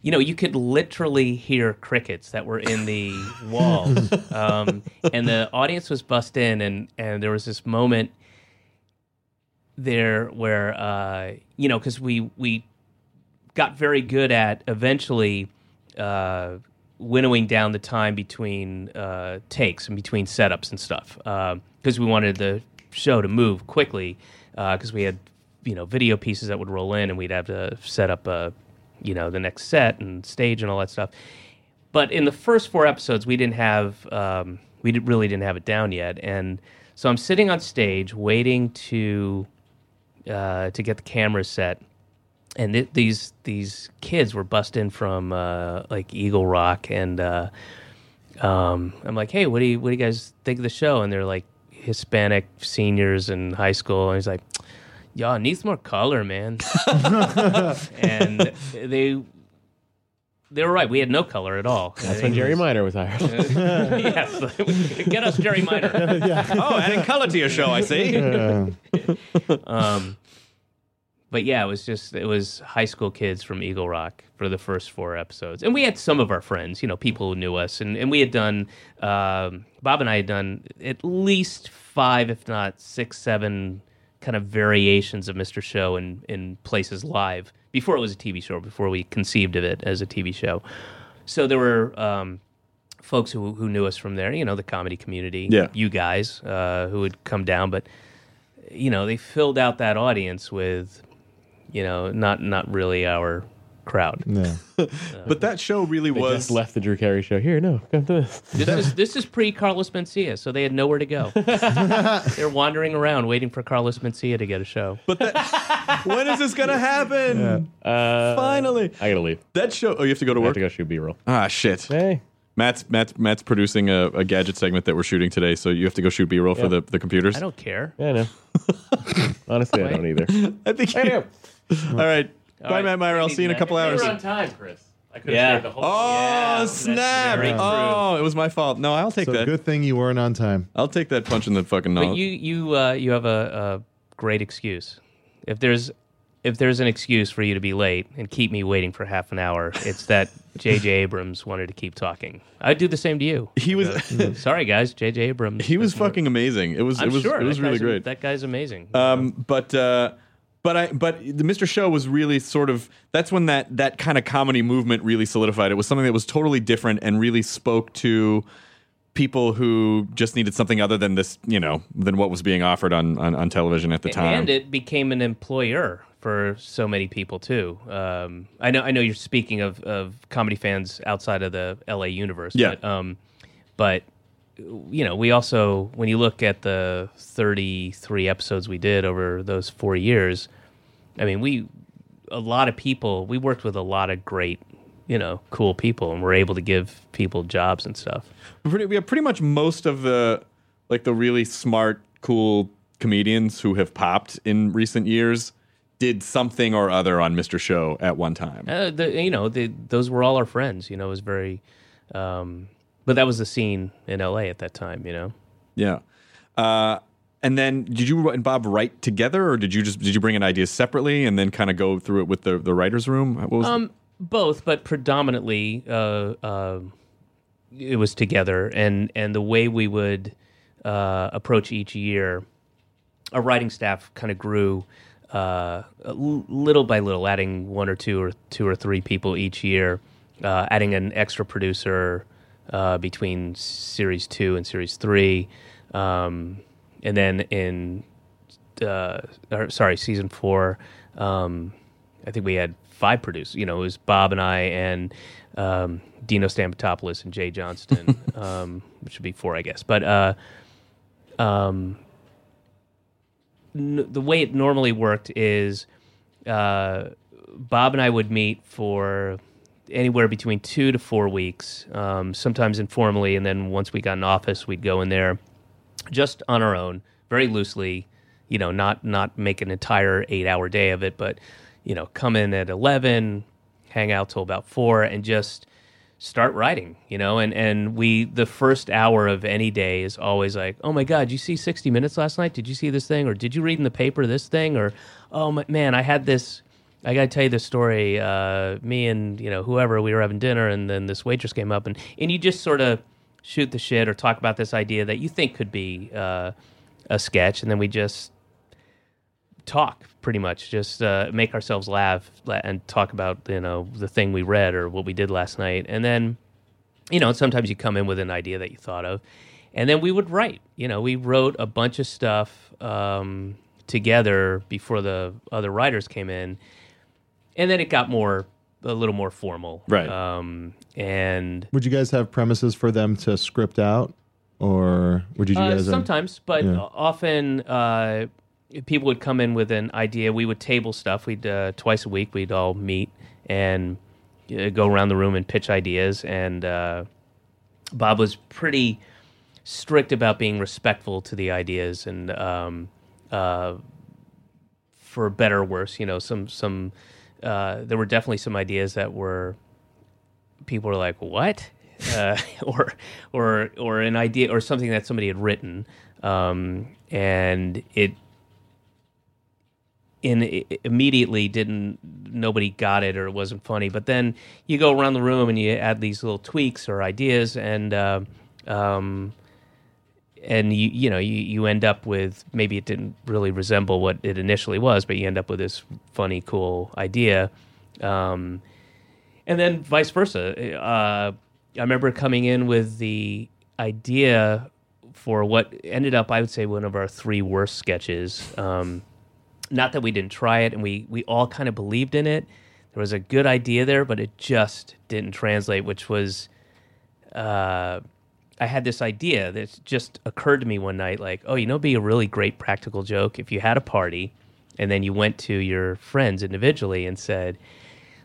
you know, you could literally hear crickets that were in the [laughs] walls, um, and the audience was bussed in, and and there was this moment there where uh, you know, because we we got very good at eventually uh, winnowing down the time between uh, takes and between setups and stuff because we wanted the show to move quickly because we had you know video pieces that would roll in and we'd have to set up uh, you know the next set and stage and all that stuff. But in the first four episodes, we didn't have um, we really didn't have it down yet, and so I'm sitting on stage waiting to uh, to get the camera set and th- these these kids were bust in from uh, like Eagle Rock, and uh, um, I'm like, hey, what do you what do you guys think of the show? And they're like Hispanic seniors in high school, and he's like, y'all it needs more color, man. [laughs] and they they were right. We had no color at all. That's when Jerry Minor was hired. [laughs] yes, [laughs] get us Jerry Minor. oh, adding color to your show, I see. Uh, Um, but yeah, it was just it was high school kids from Eagle Rock for the first four episodes, and we had some of our friends, you know, people who knew us, and, and we had done um, Bob and I had done at least five, if not six, seven kind of variations of Mr. Show in in places live before it was a TV show, before we conceived of it as a TV show. So there were. Um, folks who who knew us from there, you know, the comedy community, Yeah. you guys uh, who would come down, but you know, they filled out that audience with, you know, not not really our crowd. yeah. [laughs] But that show really They was just left the Drew Carey show. Here, no, come to this. This is this is pre Carlos Mencia, so they had nowhere to go. [laughs] They're wandering around waiting for Carlos Mencia to get a show. But that, when is this gonna happen? Uh, Finally, I gotta leave. that show. Oh, you have to go to I have work. to go shoot B-roll. Ah, shit. Hey, Matt's Matt's Matt's producing a, a gadget segment that we're shooting today, so you have to go shoot B-roll for the, the computers. I don't care. yeah, I know. [laughs] Honestly, I don't either. I think. I you- know. All right. All Bye, right. Matt Meyer. I'll see you in a couple hours. We're on time, Chris. I could Yeah. have the whole. Thing. Oh Yeah, snap! Oh, it was my fault. No, I'll take So that. good thing you weren't on time. I'll take that punch in the fucking But nose. you you uh, you have a, a great excuse. If there's if there's an excuse for you to be late and keep me waiting for half an hour, it's that [laughs] J.J. Abrams wanted to keep talking. I'd do the same to you. he was [laughs] Sorry, guys. J.J. Abrams. he was doesn't fucking amazing. It was I'm it was sure it was that really guy's- great. That guy's amazing. Um, but uh, but I but the Mr. Show was really sort of that's when that that kind of comedy movement really solidified. It was something that was totally different and really spoke to people who just needed something other than this, you know, than what was being offered on on, on television at the time. And it became an employer for so many people too. Um, I know I know you're speaking of, of comedy fans outside of the LA universe. Yeah. But, um, but you know, we also when you look at the 33 episodes we did over those four years, I mean, we a lot of people. We worked with a lot of great, you know, cool people, and we're able to give people jobs and stuff. pretty, we have pretty much most of the like the really smart, cool comedians who have popped in recent years did something or other on Mr. Show at one time. Uh, the, you know, the, those were all our friends. You know, it was very, um, but that was the scene in LA at that time. You know, Yeah. Uh, and then did you and Bob write together, or did you just did you bring in ideas separately and then kind of go through it with the the writers' room? Um, both, but predominantly, uh, uh, it was together, and and the way we would uh, approach each year, our writing staff kind of grew. Uh, little by little, adding one or two or two or three people each year, uh, adding an extra producer uh, between series two and series three, um, and then in uh, or, sorry, season four, um, I think we had five producers. You know, it was Bob and I and um, Dino Stamatopoulos and Jay Johnston, [laughs] um, which would be four, I guess. But uh, um, n- the way it normally worked is uh, Bob and I would meet for anywhere between two to four weeks, um, sometimes informally, and then once we got an office, we'd go in there just on our own, very loosely. You know, not not make an entire eight hour day of it, but you know, come in at eleven, hang out till about four, and just start writing. You know, and and we the first hour of any day is always like, oh my god, you see sixty minutes last night? Did you see this thing, or did you read in the paper this thing, or oh my, man, I had this. I got to tell you this story. Uh, me and you know whoever we were having dinner, and then this waitress came up, and and you just sort of shoot the shit or talk about this idea that you think could be uh, a sketch, and then we just talk pretty much, just uh, make ourselves laugh and talk about you know the thing we read or what we did last night, and then you know sometimes you come in with an idea that you thought of, and then we would write. You know, we wrote a bunch of stuff um, together before the other writers came in, and then it got more a little more formal, Right. Um, and Would you guys have premises for them to script out, or would you, Uh, guys? sometimes, but Yeah. often uh, people would come in with an idea. We would table stuff. We'd uh, twice a week we'd all meet and uh, go around the room and pitch ideas. And uh, Bob was pretty strict about being respectful to the ideas and um, uh, for better or worse, you know, some some uh, there were definitely some ideas that were people were like, "What?" [laughs] uh, or or or an idea or something that somebody had written, um, and it in it immediately didn't nobody got it or it wasn't funny. But then you go around the room and you add these little tweaks or ideas, and uh, um, and you you know you, you end up with maybe it didn't really resemble what it initially was, but you end up with this funny, cool idea. Um, and then vice versa. Uh, I remember coming in with the idea for what ended up, I would say, one of our three worst sketches. Um, not that we didn't try it, and we we all kind of believed in it. There was a good idea there, but it just didn't translate. Which was, uh, I had this idea that just occurred to me one night, like, oh, you know, be a really great practical joke if you had a party, and then you went to your friends individually and said,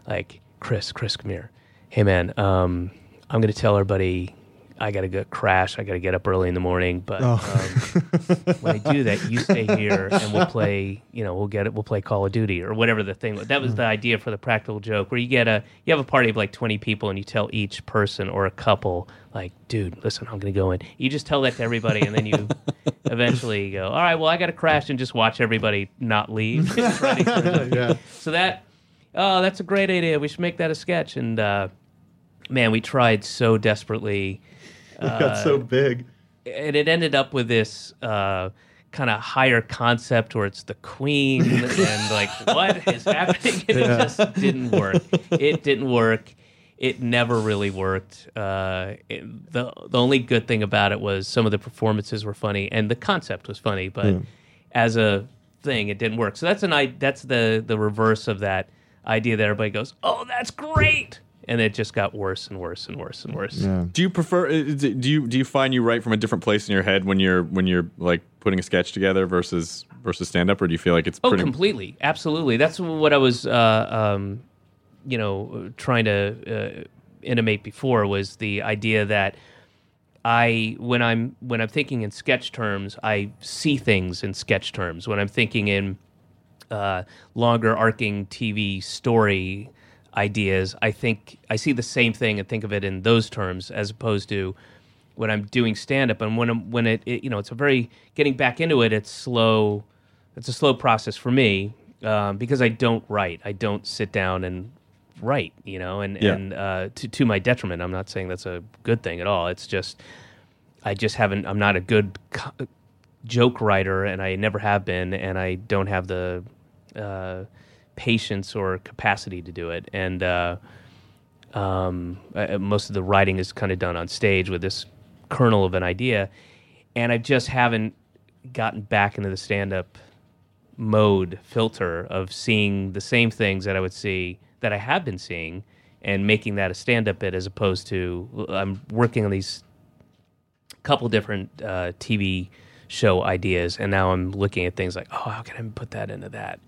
like, Chris, Chris, come here. Hey, man, um, I'm going to tell everybody I got to go crash. I got to get up early in the morning. But um, when I do that, you stay here and we'll play, you know, we'll get it. We'll play Call of Duty or whatever the thing was. That was the idea for the practical joke where you get a, you have a party of like 20 people and you tell each person or a couple, like, dude, listen, I'm going to go in. You just tell that to everybody and then you [laughs] eventually go, all right, well, I got to crash and just watch everybody not leave. Ready for the- Yeah. So that, oh, that's a great idea. We should make that a sketch. And, uh, man, we tried so desperately. [laughs] It got so big. and it ended up with this uh, kind of higher concept where it's the queen [laughs] and like what is happening and [laughs] it just didn't work it didn't work it never really worked. Uh, it- the the only good thing about it was some of the performances were funny and the concept was funny, but as a thing, it didn't work. So that's an i that's the the reverse of that idea that everybody goes, "Oh, that's great," and it just got worse and worse and worse and worse. Yeah. Do you prefer? Do you do you find you write from a different place in your head when you're when you're like putting a sketch together versus versus stand up, or do you feel like it's Oh, pretty? completely, absolutely. That's what I was, uh, um, you know, trying to uh, intimate before was the idea that I, when I'm when I'm thinking in sketch terms, I see things in sketch terms. When I'm thinking in uh, longer arcing TV story ideas, I think I see the same thing and think of it in those terms as opposed to when I'm doing stand up and when I'm, when it, it you know it's a very getting back into it it's slow it's a slow process for me um, because I don't write. I don't sit down and write you know and Yeah. and uh, to to my detriment. I'm not saying that's a good thing at all. It's just I just haven't I'm not a good co- joke writer and I never have been and I don't have the uh, patience or capacity to do it and uh, um, uh, most of the writing is kind of done on stage with this kernel of an idea, and I just haven't gotten back into the stand-up mode filter of seeing the same things that I would see that I have been seeing and making that a stand-up bit as opposed to I'm working on these couple different uh, TV show ideas, and now I'm looking at things like, oh, how can I put that into that?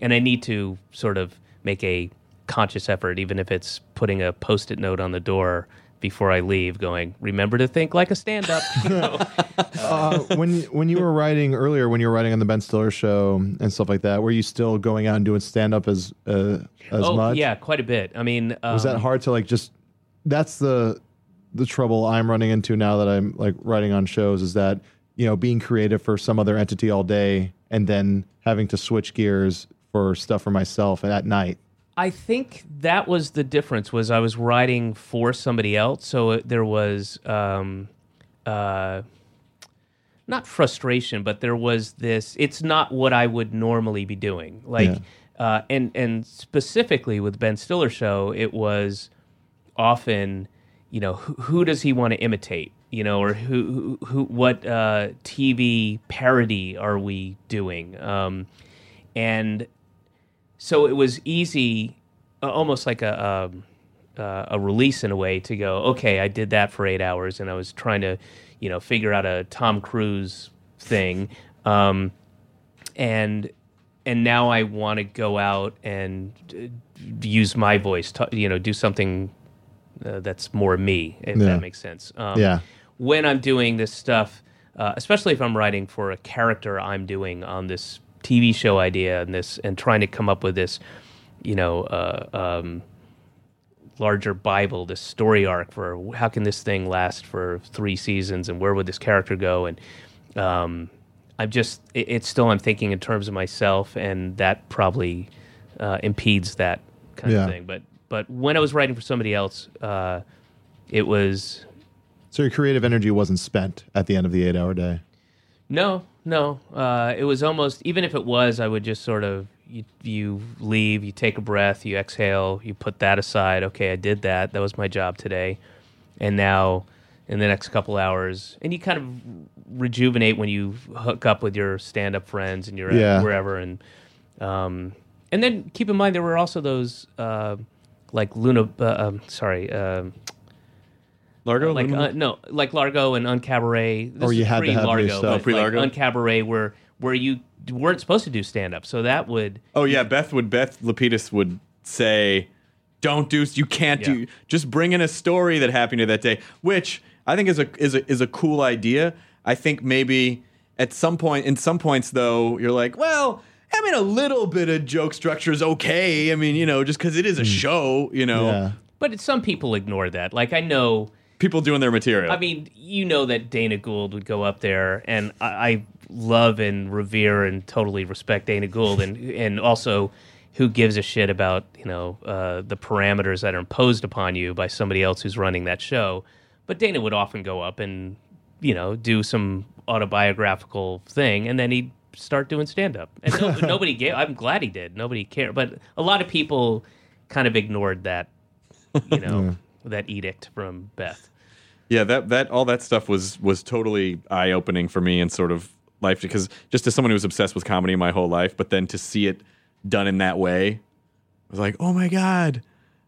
And I need to sort of make a conscious effort, even if it's putting a post-it note on the door before I leave, going, "Remember to think like a stand-up." [laughs] you know? [laughs] uh, when when you were writing earlier, when you were writing on the Ben Stiller show and stuff like that, were you still going out and doing stand up as uh, as oh, much? yeah, quite a bit. I mean, um, Was that hard to like just? That's the the trouble I'm running into now that I'm like writing on shows is that you know being creative for some other entity all day and then having to switch gears for stuff for myself at night. I think that was the difference. Was I was writing for somebody else, so there was um, uh, not frustration, but there was this. It's not what I would normally be doing. Like, uh, and and specifically with Ben Stiller show, it was often, you know, who, who does he want to imitate? You know, or who who, who what uh, TV parody are we doing? Um, and so it was easy, uh, almost like a um, uh, a release in a way to go. Okay, I did that for eight hours, and I was trying to, you know, figure out a Tom Cruise thing, um, and and now I want to go out and uh, use my voice, to, you know, do something uh, that's more me, if Yeah. that makes sense. Um, Yeah. When I'm doing this stuff, uh, especially if I'm writing for a character I'm doing on this TV show idea and this, and trying to come up with this, you know, uh, um, larger Bible, this story arc for how can this thing last for three seasons and where would this character go? And um, I'm just, it, it's still, I'm thinking in terms of myself, and that probably uh, impedes that kind Yeah. of thing. But but when I was writing for somebody else, uh, it was So your creative energy wasn't spent at the end of the eight hour day. No, no. Uh, it was almost even if it was, I would just sort of you, you leave, you take a breath, you exhale, you put that aside. Okay, I did that. That was my job today, and now in the next couple hours, and you kind of rejuvenate when you hook up with your stand-up friends and you're Yeah. wherever, and um, and then keep in mind there were also those uh, like Luna. Uh, um, sorry. Largo, like uh, no, like Largo and UnCabaret. This Or you is had to have pre-Largo, yourself- but Oh, pre-Largo? Like UnCabaret, where where you weren't supposed to do stand up, so that would Oh yeah, Beth would Beth Lapidus would say, "Don't do you can't Yeah. do just bring in a story that happened to you that day," which I think is a is a is a cool idea. I think maybe at some point in some points though, you're like, well. I mean, a little bit of joke structure is okay. I mean, you know, just because it is a show, you know, Yeah. But some people ignore that. Like I know, people doing their material. I mean, you know that Dana Gould would go up there, and I, I love and revere and totally respect Dana Gould, and and also who gives a shit about you know uh, the parameters that are imposed upon you by somebody else who's running that show. But Dana would often go up and you know do some autobiographical thing, and then he'd start doing stand up, and no, [laughs] nobody gave. I'm glad he did. Nobody cared, but a lot of people kind of ignored that you know that edict from Beth. Yeah, that that all that stuff was was totally eye opening for me and sort of life because just as someone who was obsessed with comedy my whole life, but then to see it done in that way, I was like, oh my god,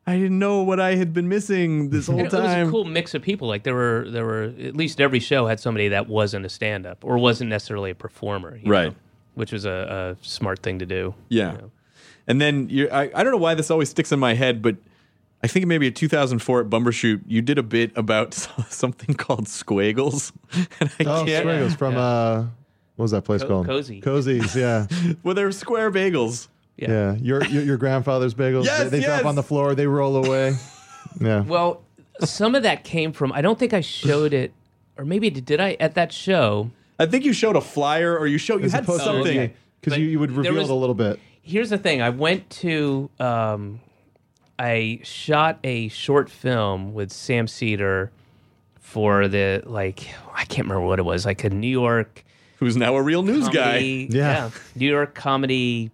I didn't know what I had been missing this [laughs] whole And it was time. a cool mix of people. Like there were there were at least every show had somebody that wasn't a stand up or wasn't necessarily a performer, you Right. know, which was a, a smart thing to do. Yeah. you know. And then I, I don't know why this always sticks in my head, but I think maybe in 2004 at Bumbershoot, you did a bit about [laughs] something called Squagles. [laughs] And I Oh, can't. Squagles from uh, what was that place Co- called? Cosi. Cosi's, yeah, [laughs] Well, they're square bagels. yeah. Your, your your grandfather's bagels. Yes, they, they yes. drop on the floor. They roll away. Yeah. Well, some of that came from. I don't think I showed it, or maybe did I at that show? I think you showed a flyer or you showed you As had something. because But you, you would reveal was- it a little bit. Here's the thing. I went to. Um, I shot a short film with Sam Seder for the like I can't remember what it was like a New York Who's now a real news guy. comedy, Yeah. New York comedy,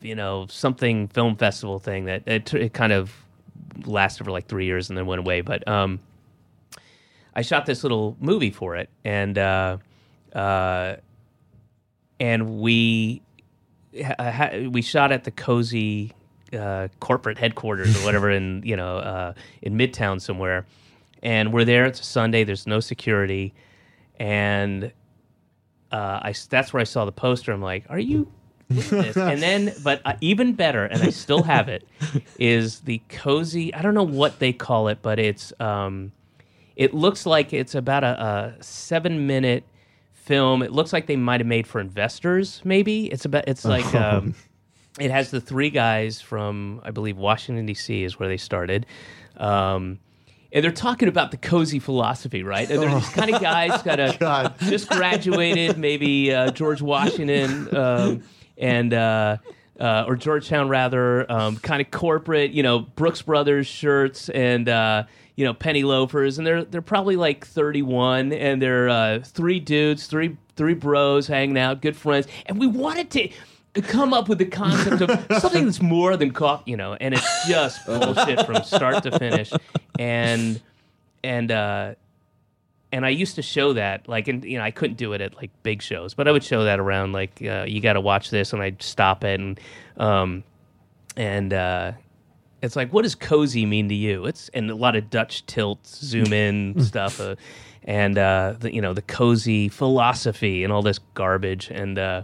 you know, something film festival thing that it, it kind of lasted for like three years and then went away. But um, I shot this little movie for it, and uh, uh, and we ha- ha- we shot at the Cosi uh, corporate headquarters or [laughs] whatever in you know uh, in Midtown somewhere, and we're there. It's a Sunday. There's no security, and uh, I that's where I saw the poster. I'm like, are you? look [laughs] at this. and then, but uh, even better, and I still have it, [laughs] is the Cosi. I don't know what they call it, but it's um, it looks like it's about a, a seven minute film. It looks like they might have made for investors. Maybe it's about. It's like. Um, it has the three guys from I believe Washington D.C. is where they started, um, and they're talking about the Cosi philosophy, right? And they're these kind of guys [laughs] got a just graduated, maybe uh, George Washington um, and. Uh, uh, or Georgetown, rather, um, kind of corporate, you know, Brooks Brothers shirts and uh, you know penny loafers, and they're they're probably like 31, and they're uh, three dudes, three three bros hanging out, good friends, and we wanted to come up with the concept of [laughs] something that's more than coffee, you know, and it's just [laughs] bullshit from start to finish, and and uh, and I used to show that, like, and you know, I couldn't do it at like big shows, but I would show that around, like, uh, you got to watch this, and I'd stop it, and um, and uh, it's like, what does Cosi mean to you? It's and a lot of Dutch tilt, zoom [laughs] in stuff, uh, and uh, the, you know, the Cosi philosophy and all this garbage, and uh,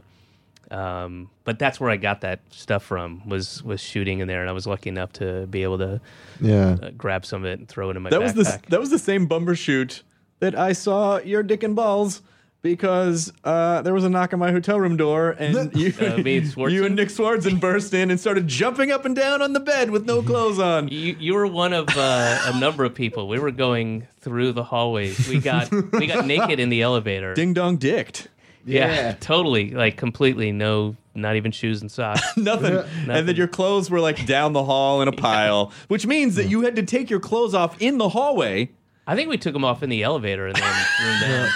um, but that's where I got that stuff from was was shooting in there, and I was lucky enough to be able to Yeah. uh, grab some of it and throw it in my That backpack. was the that was the same Bumbershoot that I saw your dick and balls because uh, there was a knock on my hotel room door and you, Uh, me and Swardson? you and Nick Swardson burst in and started jumping up and down on the bed with no [laughs] clothes on. You, you were one of uh, a number of people. We were going through the hallways. We got we got naked in the elevator. Ding dong dicked. Yeah, [laughs] totally, like completely no, not even shoes and socks. [laughs] Nothing. [laughs] And then your clothes were like down the hall in a pile, which means that you had to take your clothes off in the hallway. I think we took them off in the elevator and then and then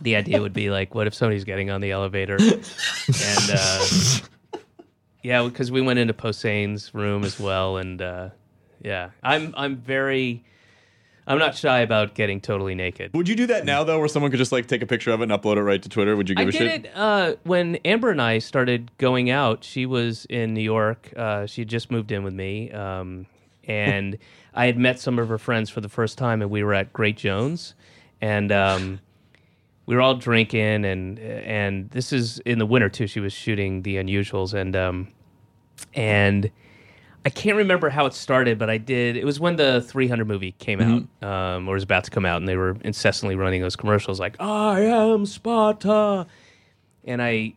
the idea would be like, what if somebody's getting on the elevator? And uh, yeah, because we went into Poseidon's room as well, and uh, yeah, I'm I'm very. I'm not shy about getting totally naked. Would you do that now though, where someone could just like take a picture of it and upload it right to Twitter? Would you give I a did shit? it uh, when Amber and I started going out. She was in New York. Uh, she had just moved in with me, um, and I had met some of her friends for the first time, and we were at Great Jones, and um, we were all drinking, and and this is in the winter too. She was shooting The Unusuals, and um, and I can't remember how it started, but I did. It was when the 300 movie came out, um, or was about to come out, and they were incessantly running those commercials like "I am Sparta," and I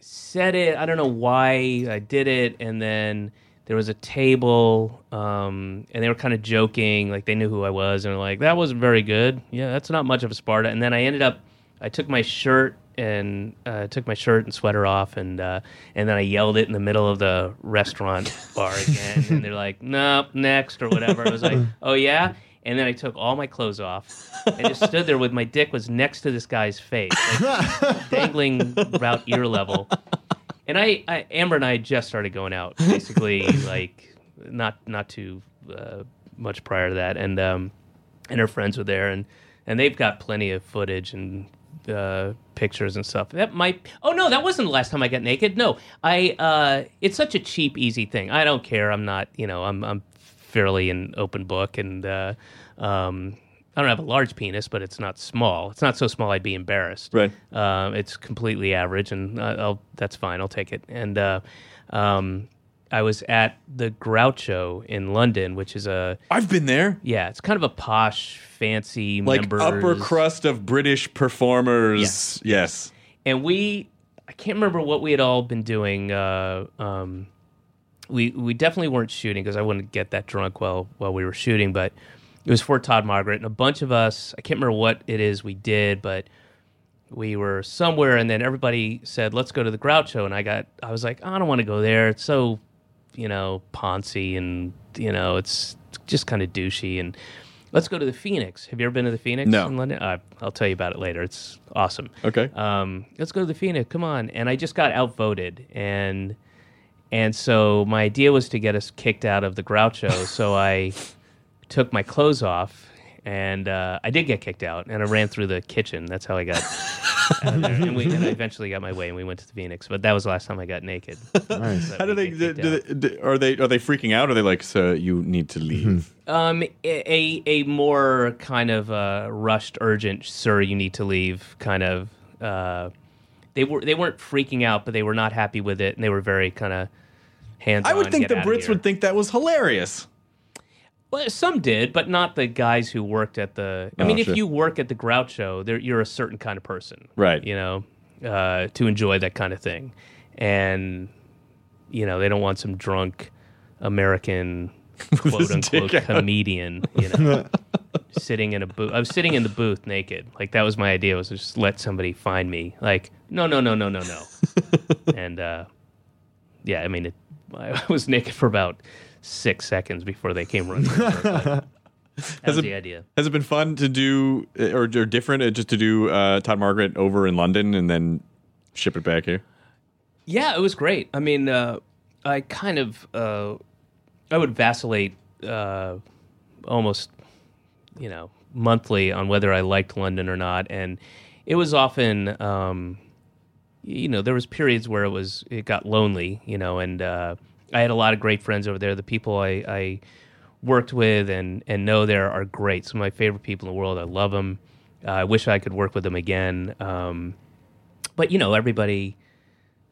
said it. I don't know why I did it, and then there was a table, um, and they were kind of joking, like they knew who I was, and they're like, "That wasn't very good. Yeah, that's not much of a Sparta." And then I ended up, I took my shirt and uh, took my shirt and sweater off, and uh, and then I yelled it in the middle of the restaurant [laughs] bar again, and they're like, "Nope, next" or whatever. I was like, [laughs] "Oh yeah." And then I took all my clothes off and just stood there with my dick was next to this guy's face, like, [laughs] dangling about ear level. And I, I, Amber and I just started going out, basically, like not not too uh, much prior to that, and um, and her friends were there, and and they've got plenty of footage and uh, pictures and stuff. That might. Oh no, that wasn't the last time I got naked. No, I. Uh, it's such a cheap, easy thing. I don't care. I'm not. You know, I'm. I'm fairly an open book, and uh, um, I don't have a large penis, but it's not small. It's not so small I'd be embarrassed. Right. Um, it's completely average, and uh, I'll, that's fine. I'll take it. And uh, um, I was at the Groucho in London, which is a I've been there. yeah, it's kind of a posh, fancy Like members. upper crust of British performers. Yes. and we I can't remember what we had all been doing. Uh, um, we we definitely weren't shooting because I wouldn't get that drunk while while we were shooting, but it was for Todd Margaret and a bunch of us. I can't remember what it is we did, but we were somewhere, and then everybody said, "Let's go to the Groucho," and I got I was like, I don't want to go there. It's so you know poncy and you know it's just kind of douchey and. Let's go to the Phoenix. Have you ever been to the Phoenix No. in London? Uh, I'll tell you about it later. It's awesome Okay. um, let's go to the Phoenix. Come on. And I just got outvoted. And and so my idea was to get us kicked out of the Groucho. so I [laughs] took my clothes off and uh, I did get kicked out. And I ran through the kitchen. That's how I got [laughs] out of there. And, we, and I eventually got my way and we went to the Phoenix. But that was the last time I got naked. Nice. That How do they, do, do they do- are they are they freaking out? Or are they like, "Sir, you need to leave? Um, a a more kind of uh, rushed, urgent. Sir, you need to leave. Kind of. Uh, they were they weren't freaking out, but they were not happy with it, and they were very kind of hands. I would think the Brits would think that was hilarious. Well, some did, but not the guys who worked at the. I Oh, mean, if you work at the Groucho, there you're a certain kind of person, Right. You know, uh, to enjoy that kind of thing, and you know they don't want some drunk American [laughs] quote unquote comedian, you know, [laughs] sitting in a booth. I was sitting in the booth naked. Like that was my idea was just let somebody find me. Like no, no, no, no, no, no. [laughs] and uh, yeah, I mean, it, I was naked for about six seconds before they came running. over, [laughs] but That was it- the idea. Has it been fun to do uh, or, or different uh, just to do uh, Todd Margaret over in London and then ship it back here? Yeah, it was great. I mean, uh, I kind of uh, I would vacillate uh, almost, you know, monthly on whether I liked London or not, and it was often, um, you know, there was periods where it was it got lonely, you know, and uh, I had a lot of great friends over there. The people I, I worked with and and know there are great. Some of my favorite people in the world. I love them. Uh, I wish I could work with them again. Um, but you know, everybody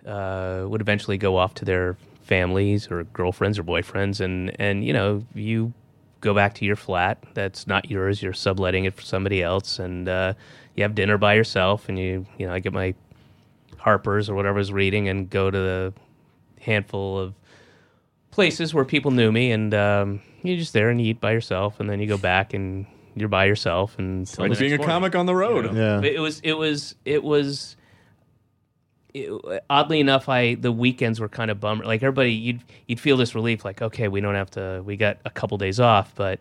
uh, would eventually go off to their families or girlfriends or boyfriends, and and you know you go back to your flat that's not yours. You're subletting it for somebody else, and uh, you have dinner by yourself, and you you know I get my Harper's or whatever I was reading, and go to the handful of places where people knew me, and um, you're just there and you eat by yourself, and then you go back and you're by yourself, and till Like the being a morning, comic on the road. you know? Yeah. It was it was it was it, oddly enough i the weekends were kind of bummer like everybody you'd you'd feel this relief like okay we don't have to we got a couple days off but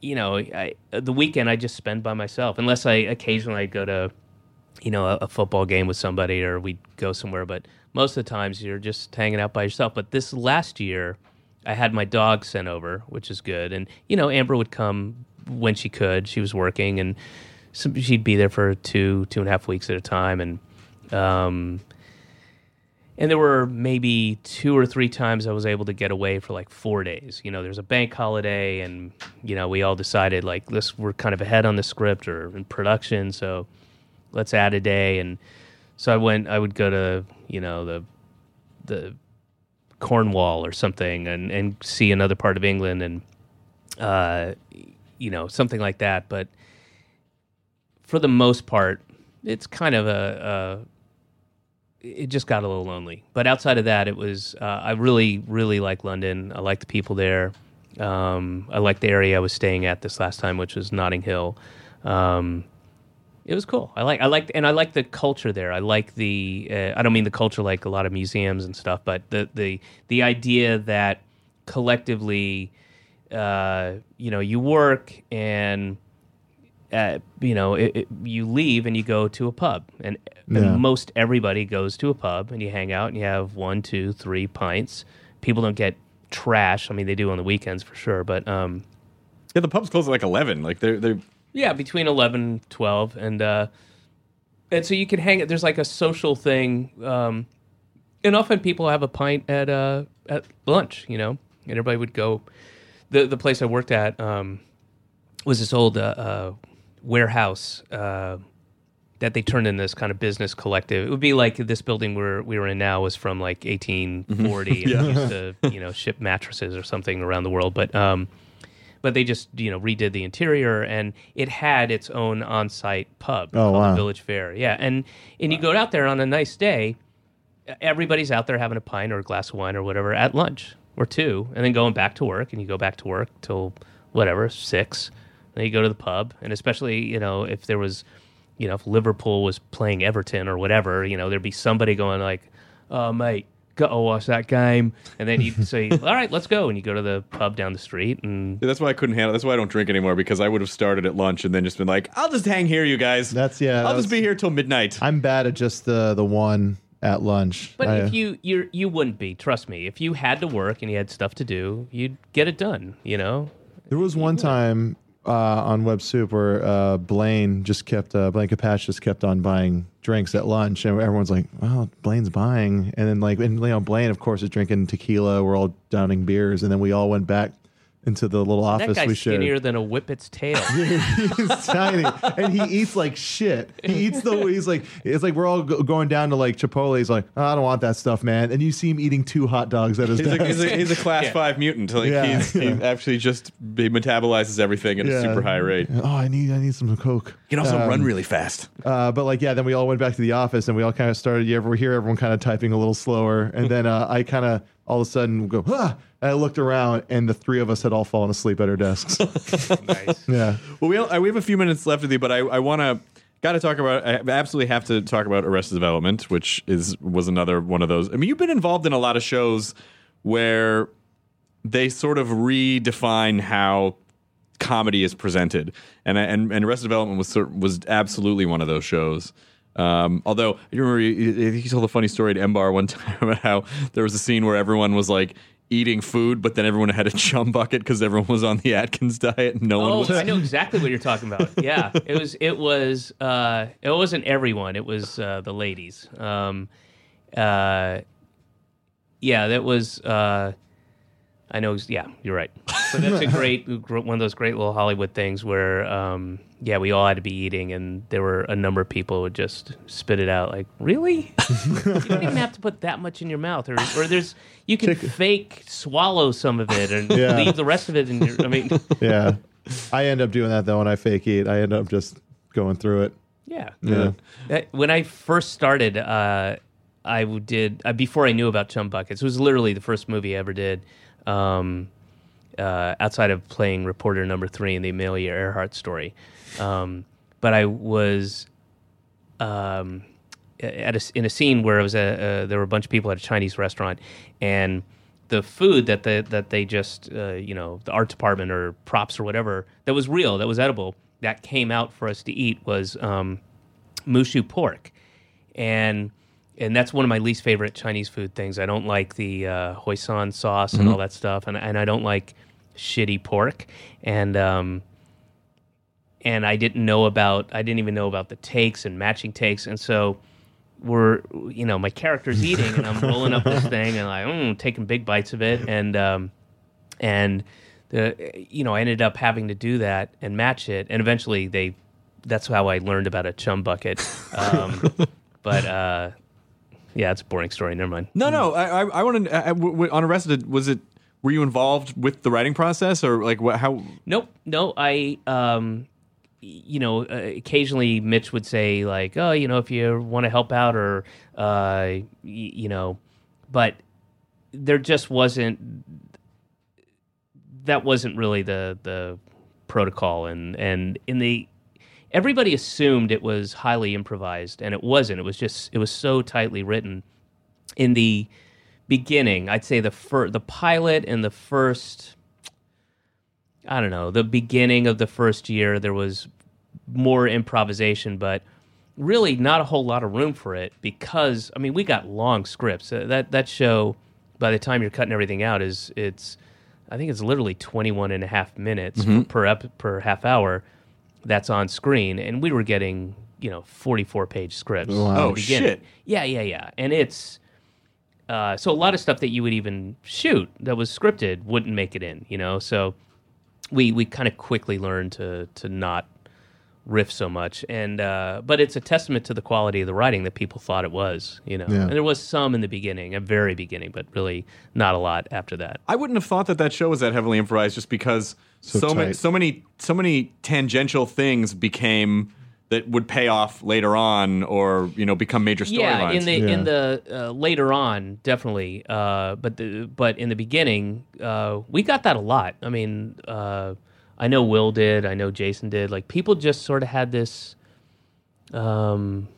you know i the weekend i just spend by myself unless i occasionally i'd go to you know a, a football game with somebody or we'd go somewhere but most of the times you're just hanging out by yourself. But this last year i had my dog sent over which is good. And you know amber would come when she could. She was working and so she'd be there for two two and a half weeks at a time. And um and there were maybe two or three times I was able to get away for like four days. You know, there's a bank holiday, and you know we all decided like this we're kind of ahead on the script or in production, so let's add a day. And so I went. I would go to you know the the Cornwall or something, and and see another part of England, and uh, you know something like that. But for the most part, it's kind of a, a it just got a little lonely. But outside of that, it was uh, I really really like London. I like the people there. Um, I like the area I was staying at this last time, which was Notting Hill. Um, it was cool. I like I like and I like the culture there. I like the uh, I don't mean the culture like a lot of museums and stuff, but the the the idea that collectively, uh, you know, you work and uh, you know, it, it, you leave and you go to a pub, and, Yeah. and most everybody goes to a pub and you hang out and you have one, two, three pints. People don't get trash. I mean, they do on the weekends for sure, but um, Yeah, the pubs close at like eleven. Like they're they're yeah, between 11 12 and uh and so you can hang it there's like a social thing um and often people have a pint at uh at lunch, you know. And everybody would go the the place I worked at um was this old uh, uh warehouse uh that they turned into this kind of business collective. It would be like this building where we were in now was from like 1840 [laughs] and it used to, you know, ship mattresses or something around the world. But um, but they just you know redid the interior and it had its own on-site pub Oh, called wow. the Village Fair. Yeah, and and you go out there on a nice day, everybody's out there having a pint or a glass of wine or whatever at lunch or two, and then going back to work, and you go back to work till whatever six. Then you go to the pub, and especially you know if there was, you know, if Liverpool was playing Everton or whatever, you know, there'd be somebody going like, "Oh mate, gotta watch that game," and then you'd [laughs] say, "All right, let's go," and you go to the pub down the street, and Yeah, that's why I couldn't handle. That's why I don't drink anymore because I would have started at lunch and then just been like, "I'll just hang here, you guys. That's yeah. I'll that just was- be here till midnight." I'm bad at just the the one at lunch. But I- if you you you wouldn't be, trust me. If you had to work and you had stuff to do, you'd get it done. You know. There was one time uh, on Web Soup where uh, Blaine just kept uh, Blaine Capatch just kept on buying drinks at lunch, and everyone's like, "Well, Blaine's buying," and then like, and you know, Blaine of course is drinking tequila. We're all downing beers, and then we all went back into the little That office guy's we shared. skinnier than a whippet's tail. [laughs] he's tiny, and he eats like shit. He eats the. He's like, it's like we're all go- going down to like Chipotle. He's like, "Oh, I don't want that stuff, man. And you see him eating two hot dogs at his He's a, he's, a, he's a class five mutant. Like Yeah, he's, he actually just he metabolizes everything at a Yeah. super high rate. oh, I need, I need some coke. He can also Um, run really fast. Uh, but like, yeah, then we all went back to the office and we all kind of started. You ever hear everyone kind of typing a little slower, and then uh, I kind of all of a sudden go, ah! And I looked around, and the three of us had all fallen asleep at our desks. [laughs] nice. yeah, Well, we uh, we have a few minutes left with you, but I, I want to got to talk about. I absolutely have to talk about Arrested Development, which is was another one of those. I mean, you've been involved in a lot of shows where they sort of redefine how comedy is presented, and and and Arrested Development was sort was absolutely one of those shows. Um, although you remember he, he told a funny story to Embar one [laughs] time about how there was a scene where everyone was like eating food, but then everyone had a [laughs] chum bucket because everyone was on the Atkins diet. And no one Oh, was. I know exactly what you're talking about. Yeah, it was. It was. Uh, it wasn't everyone. It was uh, the ladies. Um, uh, yeah, that was. Uh, I know. Yeah, you're right. But that's a [laughs] great one of those great little Hollywood things where, um, yeah, we all had to be eating, and there were a number of people who would just spit it out. Like, really? [laughs] you don't even have to put that much in your mouth, or or there's you can fake swallow some of it and Yeah. leave the rest of it in your. I mean. [laughs] yeah. I end up doing that though when I fake eat. I end up just going through it. Yeah. Yeah. Uh, When I first started, uh, I did uh, before I knew about Chum Buckets. It was literally the first movie I ever did, um, uh, outside of playing reporter number three in the Amelia Earhart story. Um, but I was um, at a, in a scene where it was a, uh, there were a bunch of people at a Chinese restaurant, and the food that the, that they just uh, you know the art department or props or whatever that was real that was edible that came out for us to eat was um, moo shu pork, and and that's one of my least favorite Chinese food things. I don't like the uh, hoisin sauce and all that stuff, and and I don't like shitty pork, and um, and I didn't know about I didn't even know about the takes and matching takes, and so we're you know my character's [laughs] eating and I'm rolling up this thing and like mm, taking big bites of it and um, and the you know I ended up having to do that and match it and eventually they that's how I learned about a chum bucket um, [laughs] but uh, yeah it's a boring story never mind No, no. I, I, I want to. Uh, w- w- on Arrested, was it? Were you involved with the writing process, or like what? How? Nope, no. I, um, y- you know, uh, occasionally Mitch would say like, "Oh, you know, if you want to help out, or, uh, you know," but there just wasn't. That wasn't really the the protocol, and and in the everybody assumed it was highly improvised, and it wasn't. It was just it was so tightly written. In the beginning, I'd say the fir- the pilot and the first I don't know, the beginning of the first year, there was more improvisation, but really not a whole lot of room for it because, I mean, we got long scripts. Uh, that, that show by the time you're cutting everything out is it's I think it's literally 21 and a half minutes per ep- per half hour that's on screen and we were getting, you know, 44 page scripts. Wow. Oh, shit. Yeah, yeah, yeah. And it's uh, so a lot of stuff that you would even shoot that was scripted wouldn't make it in, you know. So we we kind of quickly learned to to not riff so much, and uh, but it's a testament to the quality of the writing that people thought it was, you know. Yeah. And there was some in the beginning, a very beginning, but really not a lot after that. I wouldn't have thought that that show was that heavily improvised, just because So so, many, so many, so many tangential things became that would pay off later on, or you know, become major storylines. Yeah, in the Yeah. in the uh, later on, definitely. Uh, but the but in the beginning, uh, we got that a lot. I mean, uh, I know Will did. I know Jason did. Like people just sort of had this, um,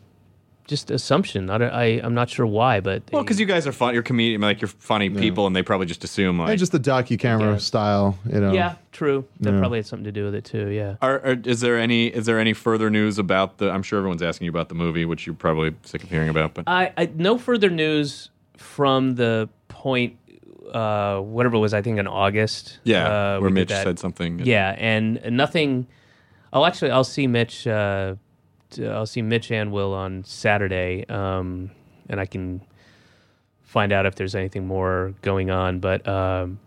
just assumption. I, don't, I I'm not sure why, but well, because you guys are fun, you're comedian, like you're funny people, and they probably just assume like. And just the docu camera Yeah. style, you know. yeah, true. That Yeah. probably had something to do with it too. Yeah. are, are, is there any is there any further news about the? I'm sure everyone's asking you about the movie, which you're probably sick of hearing about. But I, I no further news from the point. Uh, whatever it was, I think in August. yeah, uh, where Mitch said something. Yeah, and nothing. I'll actually I'll see Mitch. Uh, I'll see Mitch and Will on Saturday, um, and I can find out if there's anything more going on. But um,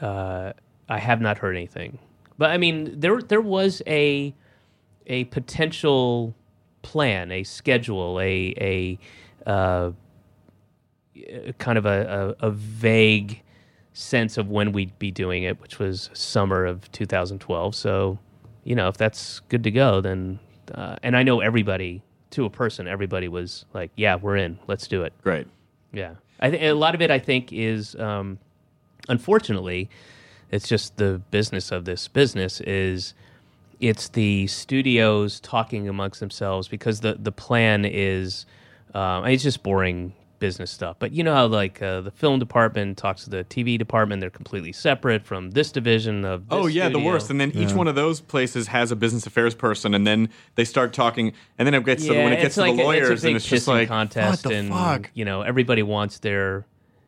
uh, I have not heard anything. But I mean, there there was a a potential plan, a schedule, a a uh, kind of a, a, a vague sense of when we'd be doing it, which was summer of 2012. So, you know, if that's good to go, then, uh, and I know everybody to a person, everybody was like, yeah, we're in, let's do it. great. Yeah. I think a lot of it, I think, is um, unfortunately, it's just the business of this business is it's the studios talking amongst themselves because the the plan is um, it's just boring business stuff. But you know how like uh, the film department talks to the TV department, they're completely separate from this division of. This Oh yeah, the worst. And then each one of those places has a business affairs person, and then they start talking, and then it gets to, when it it's gets to like the a- lawyers, it's a big and it's just like contest, what the and fuck? you know everybody wants their,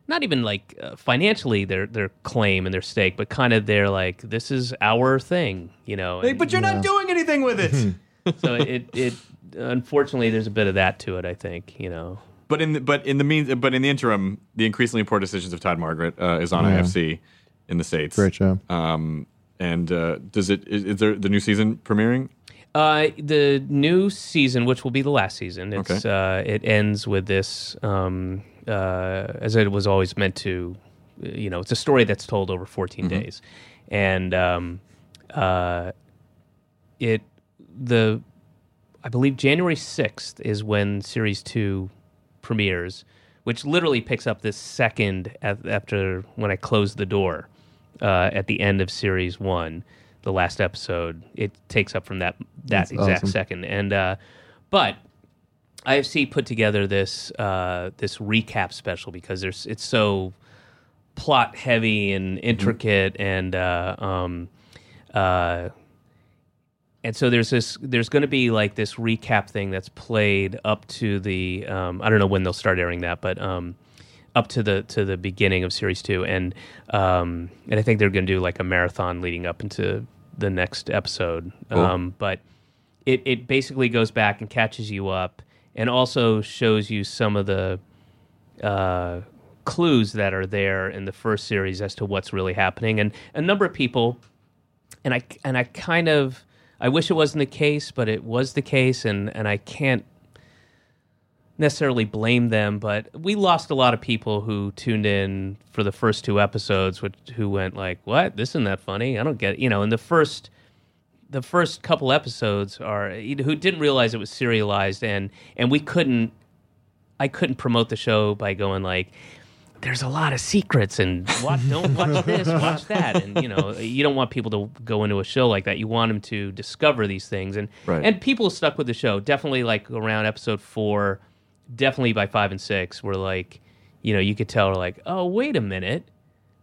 not even like uh, financially their their claim and their stake, but kind of their like this is our thing, you know. And but you're not doing anything with it. [laughs] so it it unfortunately there's a bit of that to it. I think you know. But in the, but in the means, but in the interim, the increasingly poor decisions of Todd Margaret uh, is on Yeah. IFC in the states. Great show. Um, and uh, does it is, is there the new season premiering? Uh, the new season, which will be the last season, it's Okay. uh, it ends with this, um, uh, as it was always meant to. You know, it's a story that's told over 14 days, and um, uh, it the I believe January sixth is when series two premieres, which literally picks up this second af- after when I close the door uh, at the end of series one, the last episode. It takes up from that that That's exact awesome. second, and uh, but IFC put together this uh, this recap special because there's it's so plot heavy and intricate and uh, um, uh, and so there's this there's going to be like this recap thing that's played up to the um, I don't know when they'll start airing that, but um, up to the to the beginning of series two, and um, and I think they're going to do like a marathon leading up into the next episode. Um, but it it basically goes back and catches you up, and also shows you some of the uh, clues that are there in the first series as to what's really happening, and a number of people and I and I kind of I wish it wasn't the case, but it was the case, and and I can't necessarily blame them, but we lost a lot of people who tuned in for the first two episodes, which who went like, "What? This isn't that funny? I don't get." It. You know, in the first the first couple episodes are who didn't realize it was serialized, and and we couldn't. I couldn't promote the show by going like, there's a lot of secrets and [laughs] watch, don't watch [laughs] this, watch that, and you know you don't want people to go into a show like that. You want them to discover these things, and Right. and people stuck with the show. Definitely like around episode four, definitely by five and six, were like, you know, you could tell like, oh wait a minute,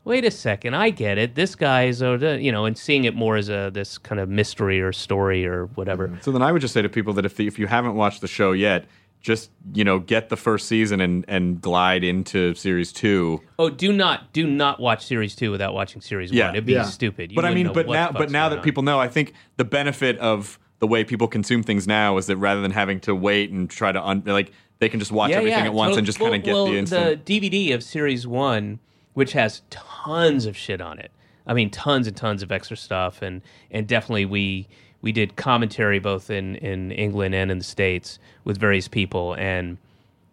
wait a second, I get it. This guy is, you know, and seeing it more as a this kind of mystery or story or whatever. Mm-hmm. So then I would just say to people that if the, if you haven't watched the show yet, just you know get the first season and and glide into series two. Oh, do not do not watch series two without watching series Yeah. one. It'd be Yeah. stupid. You but I mean, but now, but now that on. people know, I think the benefit of the way people consume things now is that rather than having to wait and try to un- like they can just watch everything at once tot- and just well- kind of get well, the instant. The DVD of series one, which has tons of shit on it. I mean, tons and tons of extra stuff, and and definitely we we did commentary both in in England and in the states with various people, and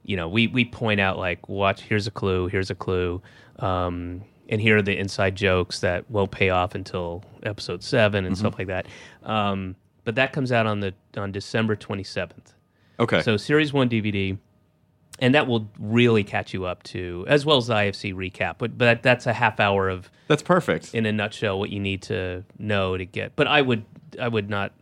you know we we point out like watch here's a clue, here's a clue. Um, and here are the inside jokes that won't pay off until episode seven and Mm-hmm. stuff like that. Um, but that comes out on the on December twenty seventh. okay, So series one DVD, and that will really catch you up to, as well as the IFC recap. But but that's a half hour of, that's perfect. in a nutshell, what you need to know to get. But I would I would not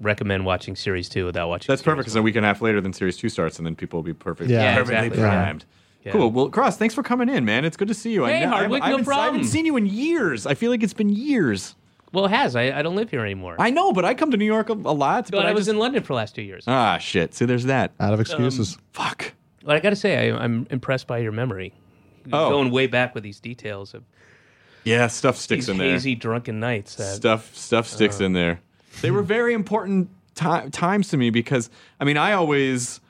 recommend watching series two without watching. That's perfect because a week and a half later, then series two starts, and then people will be perfect. Yeah. Yeah, perfectly exactly. primed. Yeah. Cool. Well, Cross, thanks for coming in, man. It's good to see you. Hey, I, Hardwick, I, no haven't, I haven't seen you in years. I feel like it's been years. Well, it has. I, I don't live here anymore. I know, but I come to New York a, a lot. but I was just, in London for the last two years. ah shit. See, there's that. Out of excuses. Fuck. but I got to say, I, I'm impressed by your memory. Oh. Going way back with these details of Yeah, stuff sticks in there. hazy drunken nights. That, stuff stuff sticks in there. They were very important ti- times to me because I mean I always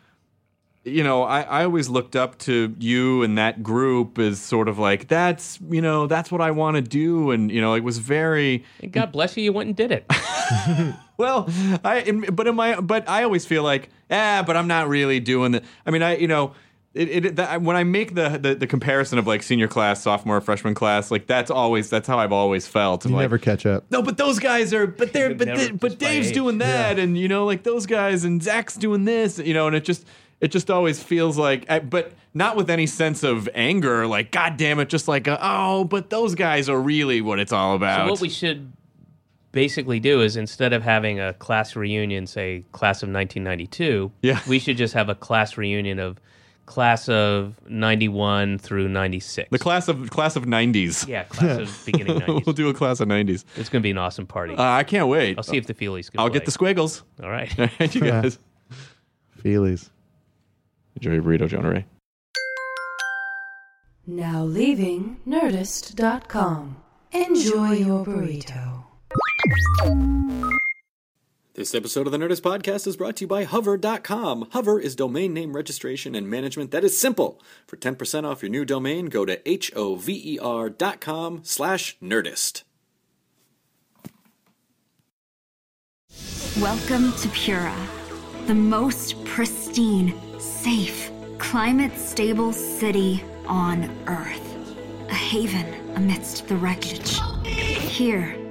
you know I, I always looked up to you and that group as sort of like that's you know that's what I want to do and you know it was very And God bless you, you went and did it. [laughs] well I but in my but I always feel like ah but I'm not really doing the I mean I you know it, it that, when I make the, the the comparison of like senior class sophomore freshman class like that's always that's how I've always felt I'm You like, never catch up. no, but those guys are, but they're, but Never they, but Dave's doing that, and you know, like those guys, and Zach's doing this, you know, and it just, it just always feels like, I- but not with any sense of anger, like God damn it, just like, uh, oh, but those guys are really what it's all about. So what we should basically do is instead of having a class reunion, say class of 1992, Yeah. we should just have a class reunion of class of 91 through 96. the class of class of '90s. yeah, class of [laughs] beginning 90s. we'll do a class of '90s. It's going to be an awesome party. Uh, I can't wait. I'll see if the Feelies can I'll play. get the Squagles. All right. [laughs] All right, you guys. [laughs] Feelies. Enjoy your burrito, Jonah Ray. Now leaving Nerdist.com. Enjoy your burrito. This episode of the Nerdist Podcast is brought to you by Hover.com. Hover is domain name registration and management that is simple. For 10% off your new domain, go to H-O-V-E-R dot com slash Nerdist. Welcome to Pura, the most pristine, safe, climate stable city on Earth. A haven amidst the wreckage. Here,